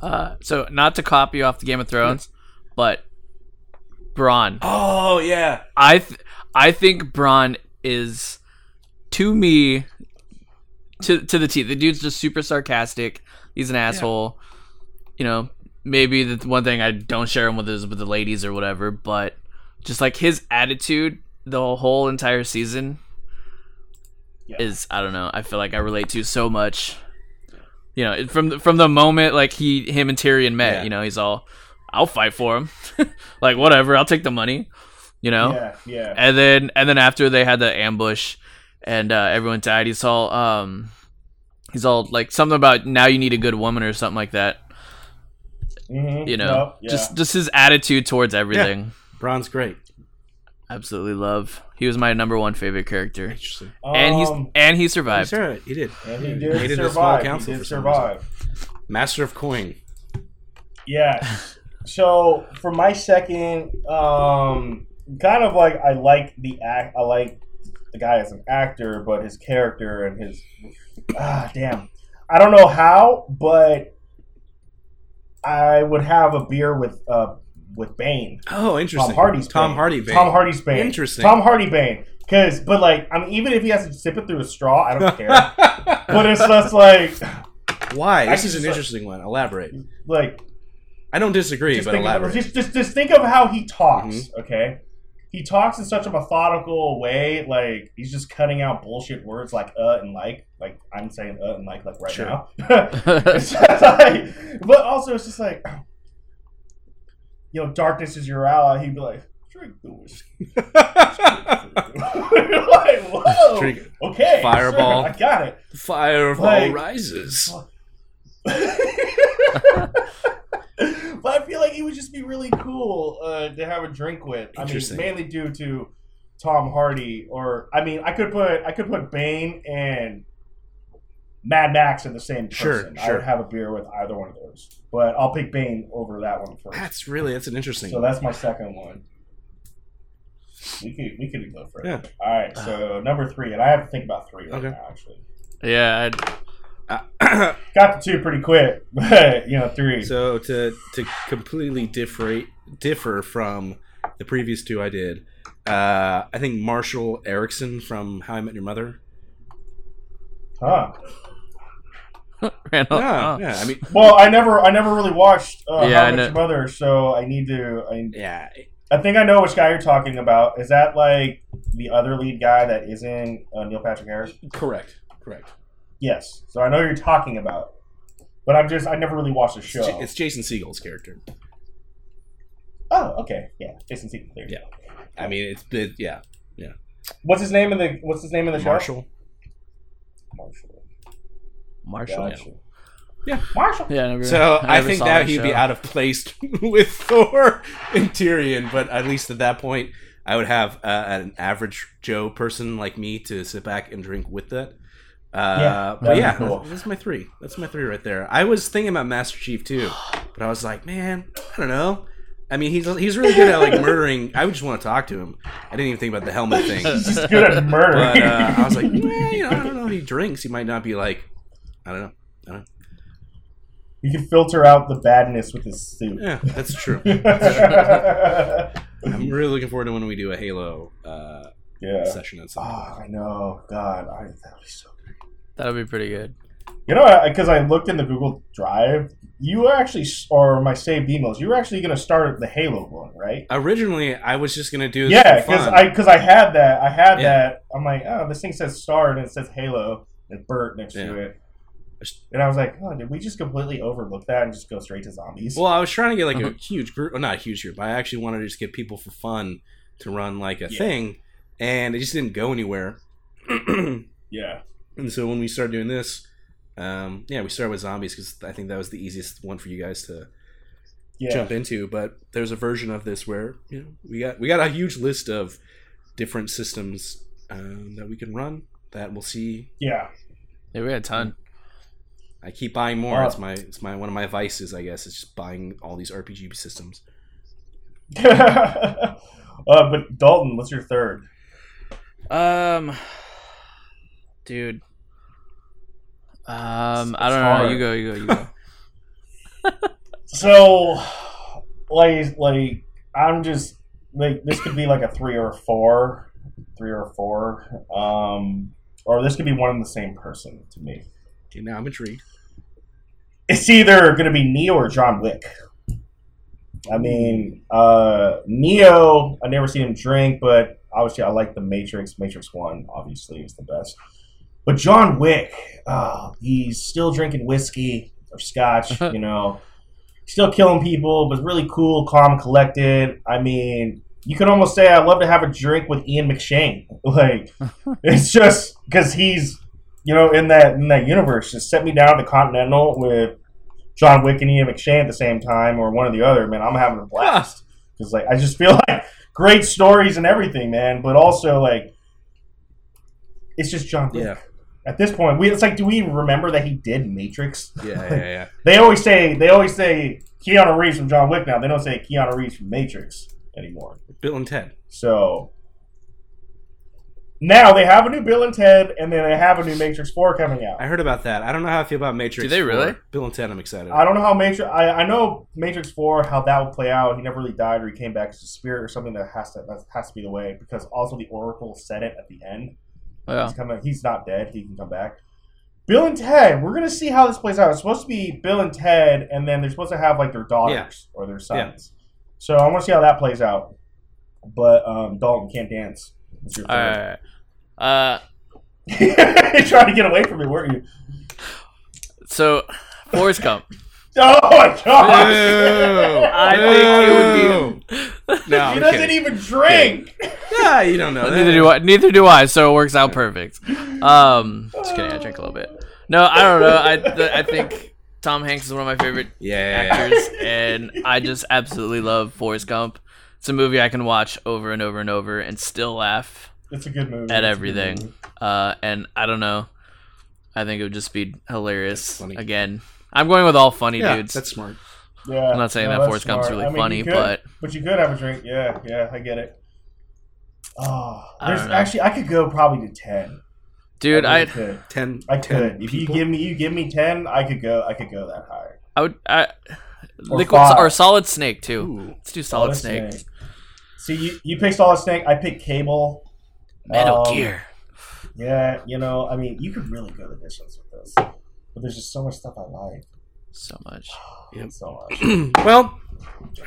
Uh, so not to copy off the Game of Thrones, but Bronn. Oh yeah, I th- I think Bronn is to me to to the T. The dude's just super sarcastic. He's an asshole. You know, maybe the one thing I don't share him with is with the ladies or whatever, but just like his attitude the whole entire season Yeah. is I don't know. I feel like I relate to so much. You know, from the, from the moment like he him and Tyrion met, Yeah. you know, he's all I'll fight for him. like whatever, I'll take the money. You know? Yeah, yeah. and then and then after they had the ambush and uh, everyone died he's all um he's all like something about now you need a good woman or something like that Mhm. you know Yep, yeah. just just his attitude towards everything Bronn's great. absolutely love he was my number one favorite character Interesting. and he's Um, and he survived all right. He did. and he He did made it a small council he for did survive. Master of Coin. Yeah. So for my second, um, kind of like I like the act. I like the guy as an actor, but his character and his ah damn. I don't know how, but I would have a beer with uh with Bane. Oh, interesting. Tom Hardy's Tom Bane. Hardy. Bane. Tom Hardy's Bane. Interesting. Tom Hardy Bane. Cause, but like, I mean, even if he has to sip it through a straw, I don't care. but it's just like, Why? This is an like- interesting one. Elaborate. like I don't disagree, but of, elaborate. just, just just just think of how he talks. Mm-hmm. Okay, he talks in such a methodical way. Like he's just cutting out bullshit words like uh and like. Like I'm saying uh and like like right Sure. now. like, but also it's just like, you know, darkness is your ally. He'd be like, drink the whiskey. Like, whoa. Drink- okay, Fireball. sure, I got it. Fireball Like- rises. But I feel like it would just be really cool uh, to have a drink with. I mean, Interesting. mainly due to Tom Hardy, or I mean, I could put I could put Bane and Mad Max in the same Sure, person. I sure. would have a beer with either one of those, but I'll pick Bane over that one first. That's really that's an interesting. so one. that's my second one. We could we could go for it. Yeah. All right, so number three, and I have to think about three right Okay. now. Actually, Yeah, I'd, Uh, got the two pretty quick, but you know, three. so to to completely differ differ from the previous two I did, uh, I think Marshall Erickson from How I Met Your Mother. huh. Randall. Yeah, oh. yeah. I mean, Well, I never, I never really watched uh, Yeah, How I I Met Your Mother, so I need to. I, yeah. I think I know which guy you're talking about. Is that like the other lead guy that isn't uh, Neil Patrick Harris? Correct. Correct. Yes. So I know who you're talking about, but I'm just I never really watched the It's, show. J- it's Jason Segel's character. oh, okay, yeah, Jason Segel. There you Yeah. go. I mean, it's it, yeah. Yeah. What's his name in the What's his name in the show? Marshall. Marshall. Marshall. Gotcha. Yeah. Marshall. Yeah, I never, So I, never think saw that he'd show. be out of place with Thor and Tyrion, but at least at that point, I would have uh, an average Joe person like me to sit back and drink with that. Uh, Yeah, but yeah, cool. that's, that's my three. That's my three right there. I was thinking about Master Chief too, but I was like, man, I don't know. I mean, he's he's really good at like murdering. I would just want to talk to him. I didn't even think about the helmet thing. He's just good at murder. But uh, I was like, yeah, you know, I don't know. He drinks. He might not be like, I don't know. you can filter out the badness with his suit. Yeah, that's true. I'm really looking forward to when we do a Halo uh, yeah. session at some point. Oh, I know. God, I, that would be so good. That'll be pretty good. You know, because I looked in the Google Drive, you were actually, or my saved emails, you were actually going to start the Halo one, right? Originally, I was just gonna do Yeah, because. I because I had that, I had Yeah. that. I'm like, oh, this thing says start and it says Halo and Bert next to it, and I was like, oh, did we just completely overlook that and just go straight to zombies? well, I was trying to get like Uh-huh. a huge group, well, not a huge group. but I actually wanted to just get people for fun to run like a Yeah. thing, and it just didn't go anywhere. yeah, and so when we started doing this, um, yeah, we started with zombies because I think that was the easiest one for you guys to yeah, jump into. But there's a version of this where you know we got we got a huge list of different systems um, that we can run that we'll see. yeah. Yeah, we had a ton. I keep buying more. Wow. It's my it's my one of my vices, I guess. It's just buying all these RPG systems. uh, but Dalton, what's your third? Um, dude. Um, I It's don't know. You go. You go. You go. So, like, like I'm just like this could be like a three or a four, three or a four, um, or this could be one and the same person to me. Okay, now I'm intrigued. It's either going to be Neo or John Wick. I mean, uh, Neo, I never seen him drink, but obviously I like the Matrix. Matrix One, obviously, is the best. But John Wick, uh, he's still drinking whiskey or scotch, you know, still killing people, but really cool, calm, collected. I mean, you could almost say I'd love to have a drink with Ian McShane. Like, it's just because he's, you know, in that in that universe. Just set me down to Continental with John Wick and Ian McShane at the same time, or one or the other. Man, I'm having a blast because like I just feel like great stories and everything, man. But also like, it's just John Wick. Yeah, At this point, we it's like, do we remember that he did Matrix? yeah, yeah, yeah. They always say they always say Keanu Reeves from John Wick now. They don't say Keanu Reeves from Matrix anymore. Bill and Ted. So now they have a new Bill and Ted, and then they have a new Matrix Four coming out. I heard about that. I don't know how I feel about Matrix. Do they 4. really? Bill and Ted. I'm excited. I don't know how Matrix. I, I know Matrix Four how that would play out. He never really died, or he came back as a spirit, or something that has to that has to be the way. Because also the Oracle said it at the end. Well, He's coming. He's not dead. He can come back. Bill and Ted. We're gonna see how this plays out. It's supposed to be Bill and Ted, and then they're supposed to have like their daughters or their sons. So I want to see how that plays out. But um, Dalton can't dance. What's your All third? right. Uh, You're trying to get away from me, weren't you? so Forrest Gump. Oh my god! I think it would be. No, he I'm doesn't kidding. even drink. Yeah, you don't know. neither do I. Neither do I. So it works out perfect. Um, just kidding. I drink a little bit. No, I don't know. I th- I think Tom Hanks is one of my favorite Yeah, yeah, yeah. actors, and I just absolutely love Forrest Gump. It's a movie I can watch over and over and over and still laugh It's a good movie. at It's a good everything. movie. Uh, and I don't know. I think it would just be hilarious. Funny. Again, I'm going with all funny Yeah, dudes. that's smart. Yeah, I'm not saying no, that that's Forrest Gump's smart. really I mean, funny, could- but but you could have a drink. Yeah, yeah, I get it. Oh, I there's don't know. actually I could go probably to ten. dude, I I really could. Ten. I 10 could. If you give me you give me ten, I could go. I could go that high. I would I Or liquid five. or solid snake too. Ooh. Let's do solid, Solid snake. See, you you pick Solid Snake. I pick Cable. Metal Um, Gear. Yeah, you know, I mean, you could really go the distance with this, but there's just so much stuff I like. So much. Yep. So much. well,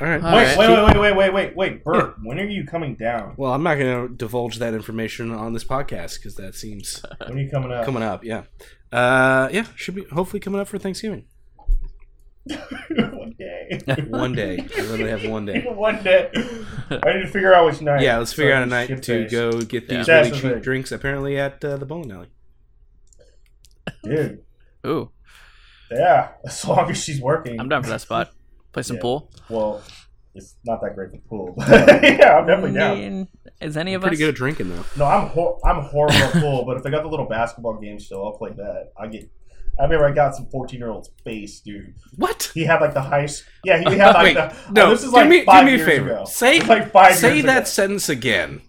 all right. All wait, right. wait, wait, wait, wait, wait, wait, wait, Bert. When are you coming down? Well, I'm not going to divulge that information on this podcast because that seems When are you coming up? coming up. Yeah, uh, yeah, should be hopefully coming up for Thanksgiving. one day. One day, I really have one day. one day. I need to figure out which night. Yeah, let's figure So, out a night to face. go get these That's really the cheap drinks. Apparently at uh, the bowling alley. Dude, Ooh, yeah. As long as she's working. I'm down for that spot. Play some Yeah. pool. Well, it's not that great for pool. but yeah, I'm definitely down. mean, Is any of us. Pretty good at drinking though. No, I'm hor- I'm horrible at pool, but if they got the little basketball game still, I'll play that. I get. I remember I got some 14 year old's face, dude. What? He had like the high. s- Yeah, he had like Wait, the. Oh, no. oh, this is do like me, do five me a years favor. ago. Say like five say years that ago. sentence again.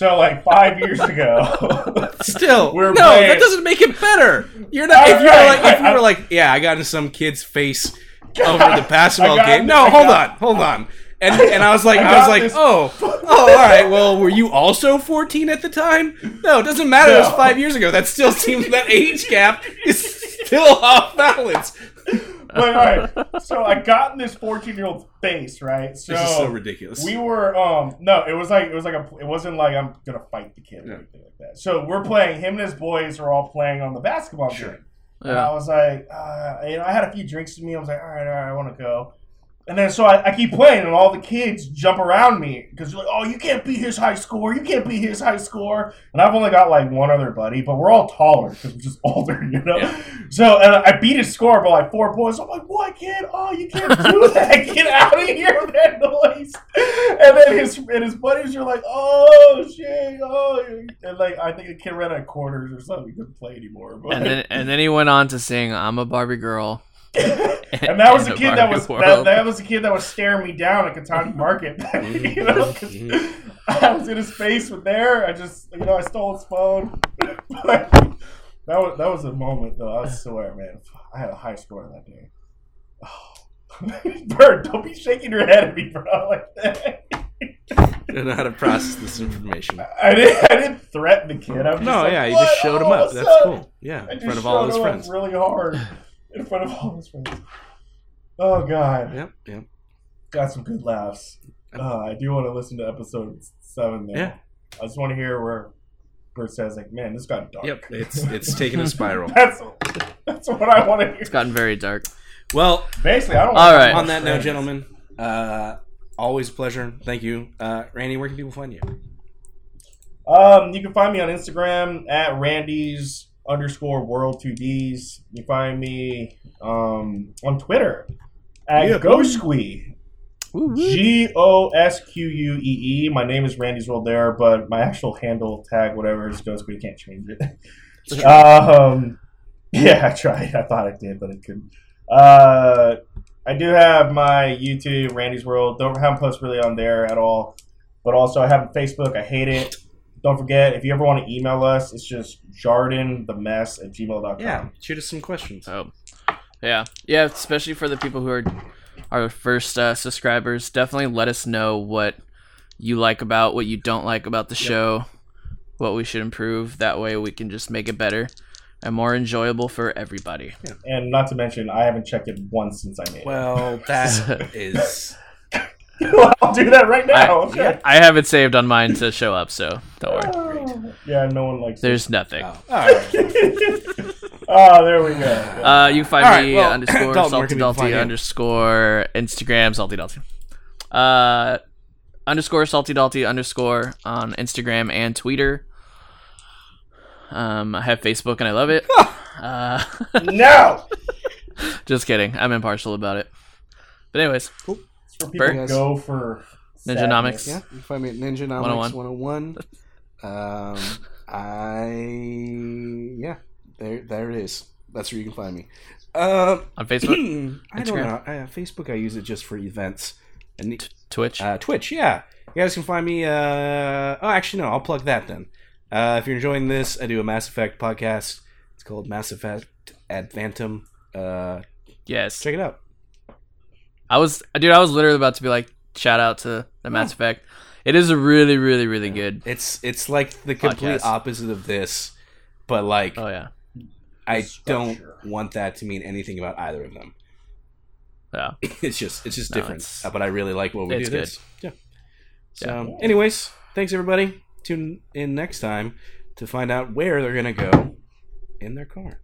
So like five years ago. Still, We're no, playing- that doesn't make it better. You're not. If you're right, like, if you were like, yeah, I got in some kid's face over the basketball game. No, I hold got- on, hold on. And and I was like, I I, was like, this- oh, oh, all right. Well, were you also 14 at the time? No, it doesn't matter. It was five years ago. That still seems that age gap is still off balance. but all right. So I got in this 14 year old's face, right? So, This is so ridiculous. we were um no, it was like it was like a it wasn't like I'm gonna fight the kid or Yeah. anything like that. So we're playing. Him and his boys are all playing on the basketball Sure. game. And I was like, uh, you know, I had a few drinks in me. I was like, all right, all right, I want to go. And then so I, I keep playing, and all the kids jump around me because you're like, oh, you can't beat his high score. You can't beat his high score. And I've only got like one other buddy, but we're all taller because we're just older, you know. Yeah. So and I beat his score by like four points. I'm like, what, kid? Oh, you can't do that. Get out of here with that noise. And then his and his buddies are like, oh shit, oh, and like I think a kid ran out of quarters or something. He couldn't play anymore. But and then and then he went on to sing "I'm a Barbie girl." and that was a kid that was that, that was a kid that was staring me down at Cotati Market. Mm-hmm. you know, 'cause mm-hmm. I was in his face with there. I just, you know, I stole his phone. that was that was a moment, though. I swear, man, I had a high score that day. Oh. Bert, don't be shaking your head at me, bro, like that. I don't know how to process this information. I didn't, I didn't threaten the kid. I was just No, like, yeah, you just showed him up. That's cool. Yeah, in front of all his friends. really hard in front of all his friends. Oh God. Yep, yep. got some good laughs. Uh, I do want to listen to episode seven. Though. Yeah. I just want to hear where Bert says, "Like, man, this got dark." Yep, it's it's taking a spiral. that's that's what I want to hear. It's gotten very dark. Well, Basically, I don't. All want right. on that note, gentlemen, uh, always a pleasure. Thank you, uh, Randy. Where can people find you? Um, you can find me on Instagram at Randy's underscore world two Ds. You find me um on Twitter at Yeah, Gosquee. G O S Q U E E. My name is Randy's World there, but my actual handle tag, whatever, is Gosquee. You can't change it. um, yeah, I tried. I thought I did, but I couldn't. Uh, I do have my YouTube, Randy's World. Don't haven't posted really on there at all. But also, I have a Facebook. I hate it. Don't forget, if you ever want to email us, it's just jardinthemess at gmail.com. Yeah, shoot us some questions. Oh, yeah, yeah. Especially for the people who are our first uh, subscribers, definitely let us know what you like about, what you don't like about the show, what we should improve. That way, we can just make it better. and more enjoyable for everybody. And not to mention, I haven't checked it once since I made it. Well, that is. It. I'll do that right now. okay. I have it saved on mine to show up, so don't worry. Oh, yeah, no one likes There's nothing. Oh, all right. oh, there we go. Uh, you can find All right, me well, underscore Dalton, where salty can people find dalty underscore Instagram salty dalty. Uh, underscore salty dalty underscore on Instagram and Twitter. Um, I have Facebook and I love it. uh, no! just kidding. I'm impartial about it. But anyways, For people Bert? go for Ninjanomics. sadness. Yeah, you can find me at Ninjanomics 101. 101. Um, I yeah, there there it is. That's where you can find me. Um, on Facebook, I don't Instagram? know. Uh, Facebook, I use it just for events. And Twitch. uh, Twitch, yeah, you guys can find me. Uh, oh, actually, no, I'll plug that then. Uh, if you're enjoying this, I do a Mass Effect podcast. It's called Mass Effect Advantum. Uh, yes. check it out. I was, dude. I was literally about to be like, shout out to the Mass Effect. It is a really, really, really good. It's it's like the complete Podcast. opposite of this, but like Oh yeah, I don't want that to mean anything about either of them. yeah. It's just it's just No, different. it's- Uh, but I really like what we it's do. good. This. Yeah. So, anyways, thanks everybody. Tune in next time to find out where they're gonna go in their car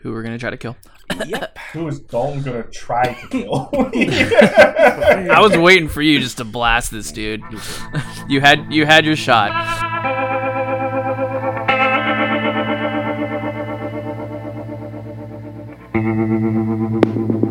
who we're gonna try to kill. Yep. who is Dalton gonna try to kill? I was waiting for you just to blast this dude. you had you had your shot.